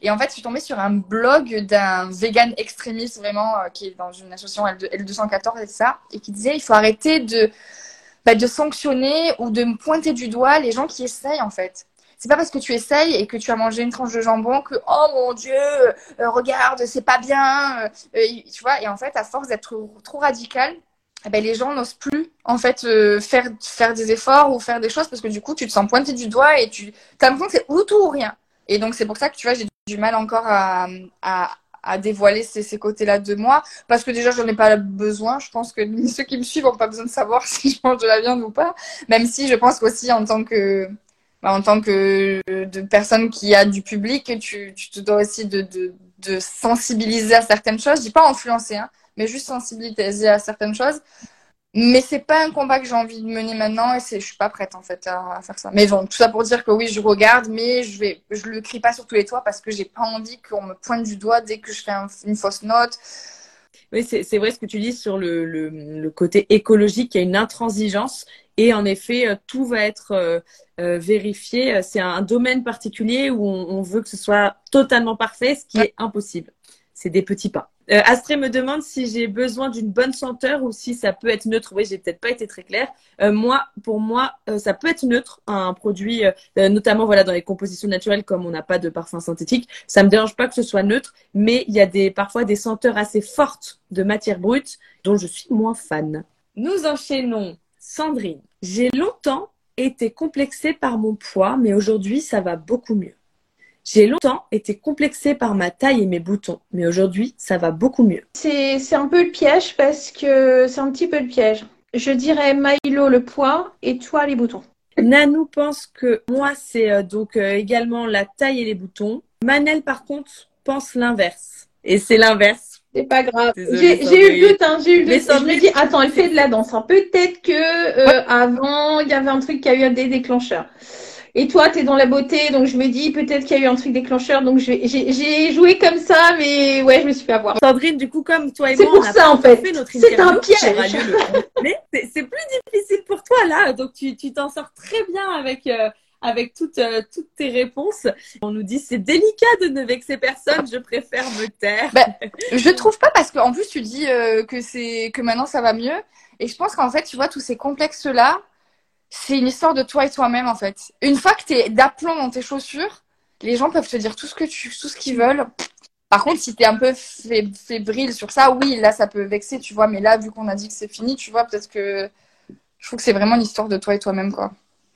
Et en fait, je suis tombée sur un blog d'un vegan extrémiste, vraiment, euh, qui est dans une association L214 et ça, et qui disait, il faut arrêter de, bah, de sanctionner ou de me pointer du doigt les gens qui essayent en fait. C'est pas parce que tu essayes et que tu as mangé une tranche de jambon que oh mon dieu, euh, regarde, c'est pas bien, euh, tu vois. Et en fait, à force d'être trop, radical, ben, les gens n'osent plus en fait faire faire des efforts ou faire des choses parce que du coup, tu te sens pointé du doigt et tu as l'impression que c'est ou tout ou rien. Et donc c'est pour ça que tu vois, j'ai du mal encore à, à, dévoiler ces, ces côtés-là de moi parce que déjà j'en ai pas besoin. Je pense que (laughs) ceux qui me suivent ont pas besoin de savoir (laughs) si je mange de la viande ou pas. Même si je pense qu'aussi en tant que bah, en tant que de personne qui a du public, tu, tu te dois aussi de, de, de sensibiliser à certaines choses. Je dis pas influencer, hein, mais juste sensibiliser à certaines choses. Mais c'est pas un combat que j'ai envie de mener maintenant et je suis pas prête en fait à, faire ça. Mais bon, tout ça pour dire que oui, je regarde, mais je vais, je le crie pas sur tous les toits parce que j'ai pas envie qu'on me pointe du doigt dès que je fais une fausse note. Oui, c'est vrai ce que tu dis sur le, le, le, côté écologique. Il y a une intransigeance et en effet, euh, tout va être euh, euh, vérifié. C'est un domaine particulier où on, on, veut que ce soit totalement parfait, ce qui est impossible. C'est des petits pas. Euh, Astré me demande si j'ai besoin d'une bonne senteur ou si ça peut être neutre. Oui, j'ai peut-être pas été très claire. Euh, moi, pour moi, euh, ça peut être neutre, un produit, notamment voilà dans les compositions naturelles, comme on n'a pas de parfum synthétique. Ça me dérange pas que ce soit neutre, mais il y a des parfois des senteurs assez fortes de matière brute dont je suis moins fan. Nous enchaînons. Sandrine, j'ai longtemps été complexée par mon poids, mais aujourd'hui ça va beaucoup mieux. J'ai longtemps été complexée par ma taille et mes boutons, mais aujourd'hui, ça va beaucoup mieux. C'est un peu le piège parce que c'est un petit peu le piège. Je dirais Milo le poids et toi les boutons. Nanou pense que moi, c'est euh, donc euh, également la taille et les boutons. Manel, par contre, pense l'inverse. Et c'est l'inverse. C'est pas grave. J'ai eu le doute, hein, j'ai eu le doute. je me dis, attends, elle fait de la danse. Hein. Peut-être que euh, avant, il y avait un truc qui a eu des déclencheurs. Et toi, tu es dans la beauté, donc je me dis peut-être qu'il y a eu un truc déclencheur, donc j'ai joué comme ça, mais ouais, je me suis fait avoir. Sandrine, du coup, comme toi et moi, on ça, en fait. C'est un piège. (laughs) mais c'est plus difficile pour toi là, donc tu t'en sors très bien avec. Euh, avec toutes, euh, toutes tes réponses. On nous dit c'est délicat de ne vexer personne, je préfère me taire. Bah, (laughs) je trouve pas parce qu'en plus tu dis euh, que c'est que maintenant ça va mieux et je pense qu'en fait tu vois tous ces complexes là c'est une histoire de toi et toi-même en fait. Une fois que tu es d'aplomb dans tes chaussures, les gens peuvent te dire tout ce que tout ce qu'ils veulent. Par contre, si tu es un peu fébrile sur ça, oui, là ça peut vexer, tu vois. Mais là, vu qu'on a dit que c'est fini, tu vois, peut-être que je trouve que c'est vraiment l'histoire de toi et toi-même, quoi.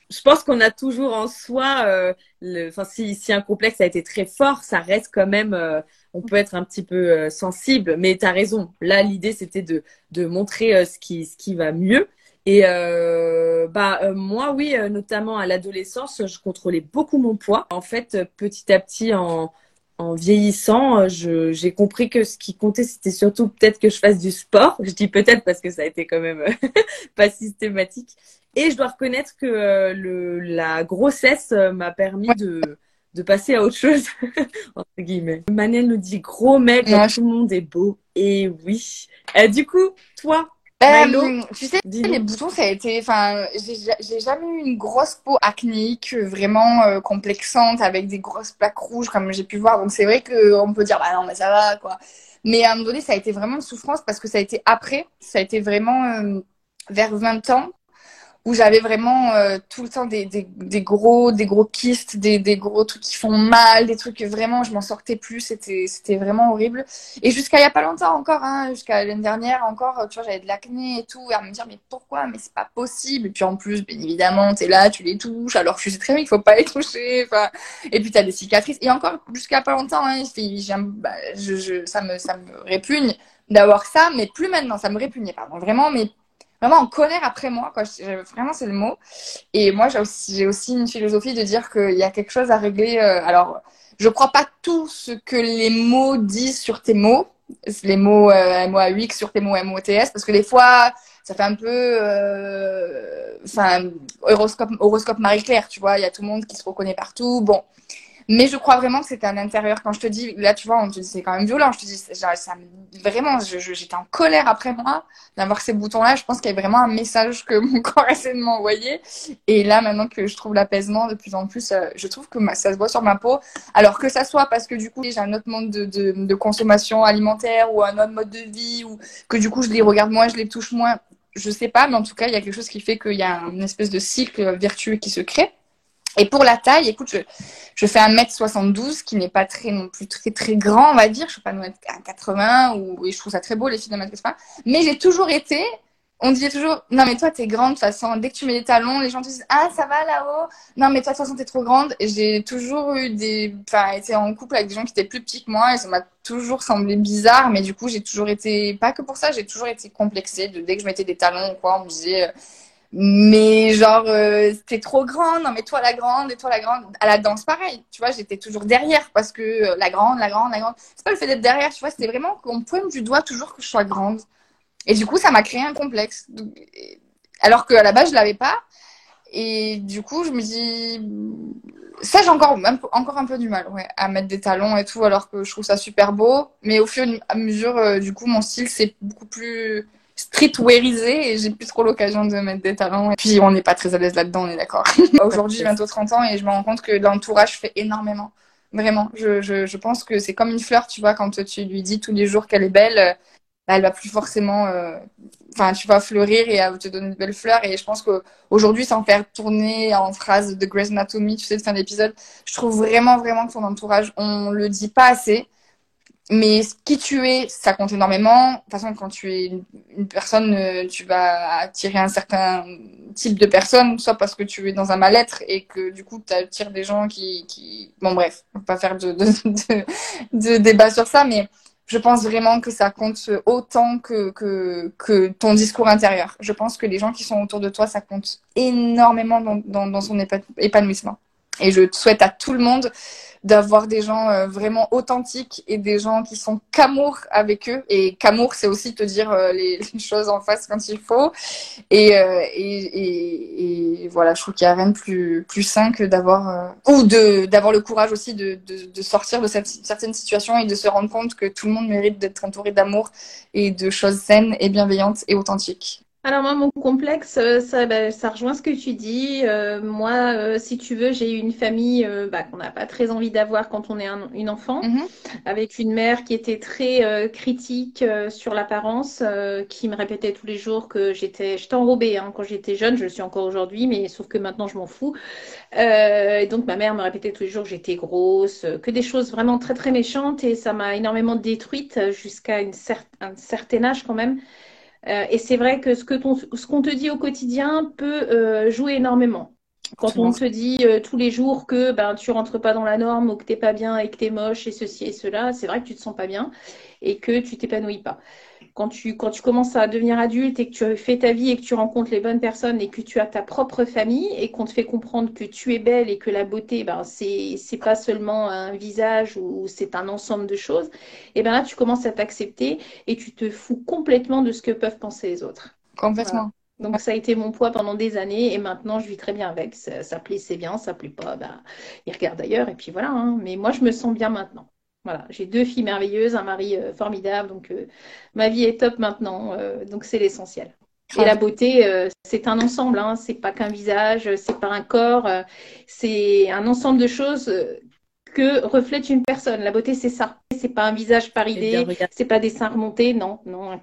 Je pense qu'on a toujours en soi, euh, le... enfin, si, si un complexe a été très fort, ça reste quand même, euh, on peut être un petit peu euh, sensible, mais tu as raison. Là, l'idée, c'était de, de montrer ce, qui, ce qui va mieux. Et euh, bah euh, moi oui, euh, notamment à l'adolescence, je contrôlais beaucoup mon poids. En fait, petit à petit, en, en vieillissant, j'ai compris que ce qui comptait, c'était surtout peut-être que je fasse du sport. Je dis peut-être parce que ça a été quand même (laughs) pas systématique. Et je dois reconnaître que le, la grossesse m'a permis de, de passer à autre chose, (laughs) entre guillemets. Manel nous dit gros mec, tout le monde est beau. Et oui. du coup, toi, euh, tu sais, les boutons, ça a été. Enfin, j'ai jamais eu une grosse peau acnéique, vraiment euh, complexante, avec des grosses plaques rouges, comme j'ai pu voir. Donc, c'est vrai qu'on peut dire, bah non, mais ça va, quoi. Mais à un moment donné, ça a été vraiment une souffrance parce que ça a été après. Ça a été vraiment euh, vers 20 ans où j'avais vraiment euh, tout le temps des, des, des, gros des gros kystes, des, des gros trucs qui font mal, des trucs que vraiment je m'en sortais plus, c'était vraiment horrible. Et jusqu'à il y a pas longtemps encore, hein, jusqu'à l'année dernière encore, tu vois, j'avais de l'acné et tout, et à me dire mais pourquoi, mais c'est pas possible. Et puis en plus, bien évidemment, t'es là, tu les touches, alors que je sais très bien qu'il faut pas les toucher. Enfin, et puis t'as des cicatrices. Et encore jusqu'à pas longtemps, hein, bah, je, je, ça me ça me répugne d'avoir ça, mais plus maintenant, ça me répugnait, pardon, vraiment, mais vraiment en colère après moi. Quoi. Vraiment, c'est le mot. Et moi, j'ai aussi, une philosophie de dire qu'il y a quelque chose à régler. Euh, alors, je crois pas tout ce que les mots disent sur tes mots, les mots euh, MOAX sur tes mots MOTS, parce que des fois, ça fait un peu, euh, horoscope, horoscope Marie-Claire, tu vois, il y a tout le monde qui se reconnaît partout. Bon, mais je crois vraiment que c'était à l'intérieur. Quand je te dis, là, tu vois, c'est quand même violent. Je te dis, ça, ça vraiment, j'étais en colère après moi d'avoir ces boutons-là. Je pense qu'il y a vraiment un message que mon (laughs) corps essaie de m'envoyer. Et là, maintenant que je trouve l'apaisement de plus en plus, euh, je trouve que ça se voit sur ma peau. Alors que ça soit parce que du coup, j'ai un autre mode de, de, de, consommation alimentaire ou un autre mode de vie ou que du coup, je les regarde moins, je les touche moins. Je sais pas, mais en tout cas, il y a quelque chose qui fait qu'il y a une espèce de cycle vertueux qui se crée. Et pour la taille, écoute, je, je fais 1m72, qui n'est pas très non plus très très grand, on va dire. Je suis pas 1m80 ou, et je trouve ça très beau, les filles de 1m80. Mais j'ai toujours été, on disait toujours, non mais toi t'es grande, de toute façon, dès que tu mets des talons, les gens te disent, ah ça va là-haut. Non mais toi de toute façon t'es trop grande. J'ai toujours eu des, enfin, été en couple avec des gens qui étaient plus petits que moi et ça m'a toujours semblé bizarre, mais du coup j'ai toujours été, pas que pour ça, j'ai toujours été complexée de dès que je mettais des talons ou quoi, on me disait, euh, mais genre, euh, t'es trop grande, non mais toi la grande, et toi la grande. À la danse, pareil, tu vois, j'étais toujours derrière parce que euh, la grande, la grande, la grande. C'est pas le fait d'être derrière, tu vois, c'était vraiment qu'on pointe du doigt toujours que je sois grande. Et du coup, ça m'a créé un complexe. Alors qu'à la base, je l'avais pas. Et du coup, je me dis, ça, j'ai encore, encore un peu du mal ouais, à mettre des talons et tout, alors que je trouve ça super beau. Mais au fur et à mesure, euh, du coup, mon style, c'est beaucoup plus streetwearisé et j'ai plus trop l'occasion de mettre des talons. Et puis, on n'est pas très à l'aise là-dedans, on est d'accord. (laughs) Aujourd'hui, j'ai bientôt 30 ans et je me rends compte que l'entourage fait énormément. Vraiment, je, je, je pense que c'est comme une fleur, tu vois, quand tu lui dis tous les jours qu'elle est belle, bah, elle va plus forcément, euh, enfin, tu vas fleurir et te donner de belles fleurs. Et je pense qu'aujourd'hui, sans faire tourner en phrase de Grey's Anatomy, tu sais, de fin d'épisode, je trouve vraiment, vraiment que ton entourage, on le dit pas assez. Mais qui tu es, ça compte énormément. De toute façon, quand tu es une, personne, euh, tu vas attirer un certain type de personne, soit parce que tu es dans un mal-être et que du coup, tu attires des gens qui, qui... Bon, bref, on va pas faire de, de, de, débat sur ça, mais je pense vraiment que ça compte autant que, que, que, ton discours intérieur. Je pense que les gens qui sont autour de toi, ça compte énormément dans, dans, dans son épanouissement. Et je souhaite à tout le monde d'avoir des gens euh, vraiment authentiques et des gens qui sont qu'amour avec eux. Et qu'amour, c'est aussi te dire euh, les, (laughs) choses en face quand il faut. Et, euh, et, et, voilà, je trouve qu'il n'y a rien de plus, plus sain que d'avoir, ou de, d'avoir le courage aussi de, de, sortir de cette certaine situation et de se rendre compte que tout le monde mérite d'être entouré d'amour et de choses saines et bienveillantes et authentiques. Alors moi, mon complexe, euh, ça, bah, ça rejoint ce que tu dis. Euh, moi, euh, si tu veux, j'ai eu une famille bah, qu'on n'a pas très envie d'avoir quand on est un, une enfant, mhm. avec une mère qui était très critique sur l'apparence, qui me répétait tous les jours que j'étais, j'étais enrobée hein, quand j'étais jeune. Je le suis encore aujourd'hui, mais sauf que maintenant je m'en fous. et donc ma mère me répétait tous les jours que j'étais grosse, que des choses vraiment très très méchantes, et ça m'a énormément détruite jusqu'à une un certain âge quand même. Euh, et c'est vrai que ce que ce qu'on te dit au quotidien peut euh, jouer énormément. Quand on te dit euh, tous les jours que ben tu rentres pas dans la norme ou que t'es pas bien et que t'es moche et ceci et cela, c'est vrai que tu te sens pas bien et que tu t'épanouis pas quand tu, quand tu commences à devenir adulte et que tu fais ta vie et que tu rencontres les bonnes personnes et que tu as ta propre famille et qu'on te fait comprendre que tu es belle et que la beauté, ben, c'est, c'est pas seulement un visage ou c'est un ensemble de choses, et ben là, tu commences à t'accepter et tu te fous complètement de ce que peuvent penser les autres. Complètement. Donc ça a été mon poids pendant des années et maintenant je vis très bien avec. Ça, ça plaît, c'est bien, ça plaît pas, bah, il regarde ailleurs et puis voilà. Hein. Mais moi je me sens bien maintenant. Voilà, j'ai deux filles merveilleuses, un mari euh, formidable, donc euh, ma vie est top maintenant, euh, donc c'est l'essentiel. Et la beauté, c'est un ensemble, hein, c'est pas qu'un visage, c'est pas un corps, c'est un ensemble de choses que reflète une personne. La beauté, c'est ça. C'est pas un visage par idée, c'est pas des seins remontés, non, non.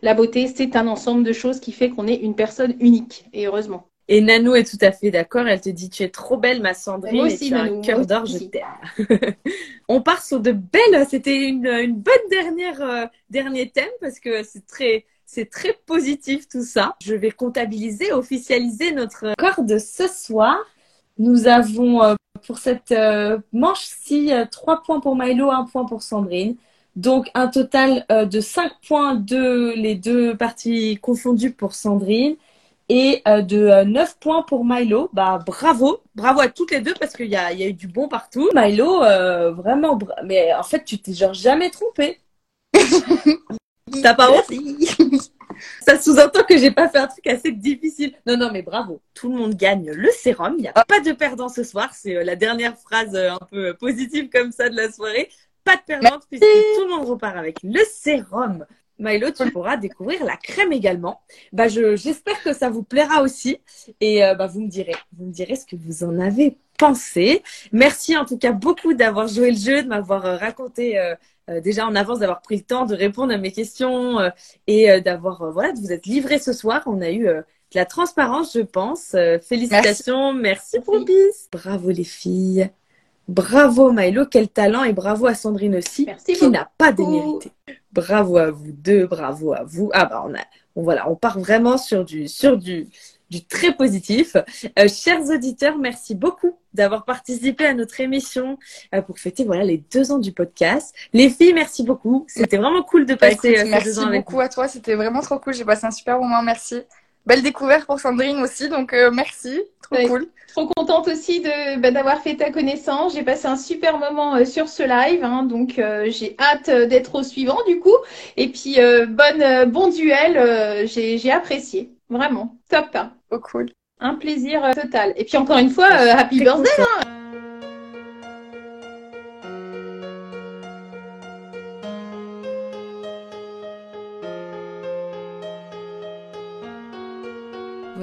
la beauté, c'est un ensemble de choses qui fait qu'on est une personne unique, et heureusement. Et Nanou est tout à fait d'accord. Elle te dit Tu es trop belle, ma Sandrine. Moi aussi, et tu as un cœur d'or, je t'aime. (laughs) On part sur de belles. C'était une, une, bonne dernière, euh, dernier thème parce que c'est très. C'est très positif tout ça. Je vais comptabiliser, officialiser notre corps de ce soir. Nous avons euh, pour cette euh, manche-ci 3 points pour Milo, 1 point pour Sandrine. Donc un total de 5 points de les deux parties confondues pour Sandrine et euh, de 9 euh, points pour Milo. Bah bravo, bravo à toutes les deux parce qu'il y a, y a eu du bon partout. Milo, euh, vraiment, mais en fait tu t'es genre jamais trompé. T'as pas aussi Ça sous-entend que j'ai pas fait un truc assez difficile. Non, non, mais bravo. Tout le monde gagne le sérum. Il n'y a pas de perdant ce soir. C'est la dernière phrase un peu positive comme ça de la soirée. Pas de perdante puisque tout le monde repart avec le sérum. Milo, tu pourras découvrir la crème également. Bah, je, j'espère que ça vous plaira aussi. Et euh, bah, vous me direz, vous me direz ce que vous en avez pensé. Merci en tout cas beaucoup d'avoir joué le jeu, de m'avoir euh, raconté euh, déjà en avance, d'avoir pris le temps de répondre à mes questions et d'avoir voilà, de vous être livré ce soir. On a eu de la transparence, je pense. félicitations, merci, merci Bravo les filles. Bravo Milo, quel talent et bravo à Sandrine aussi, qui n'a pas démérité. Bravo à vous deux, bravo à vous. Ah bah on a, on, voilà, on part vraiment sur du, sur du, du très positif. Euh, chers auditeurs, merci beaucoup d'avoir participé à notre émission euh, pour fêter voilà les deux ans du podcast. Les filles, merci beaucoup. C'était vraiment cool de bah, passer euh, merci deux ans avec beaucoup à toi. C'était vraiment trop cool. J'ai passé un super moment. Merci. Belle découverte pour Sandrine aussi, donc merci, trop cool. Trop contente aussi de bah, d'avoir fait ta connaissance. J'ai passé un super moment sur ce live, hein, donc j'ai hâte d'être au suivant du coup. Et puis bonne bon duel, j'ai apprécié, vraiment top. Trop cool. Un plaisir total. Et puis encore une fois, happy birthday. Hein.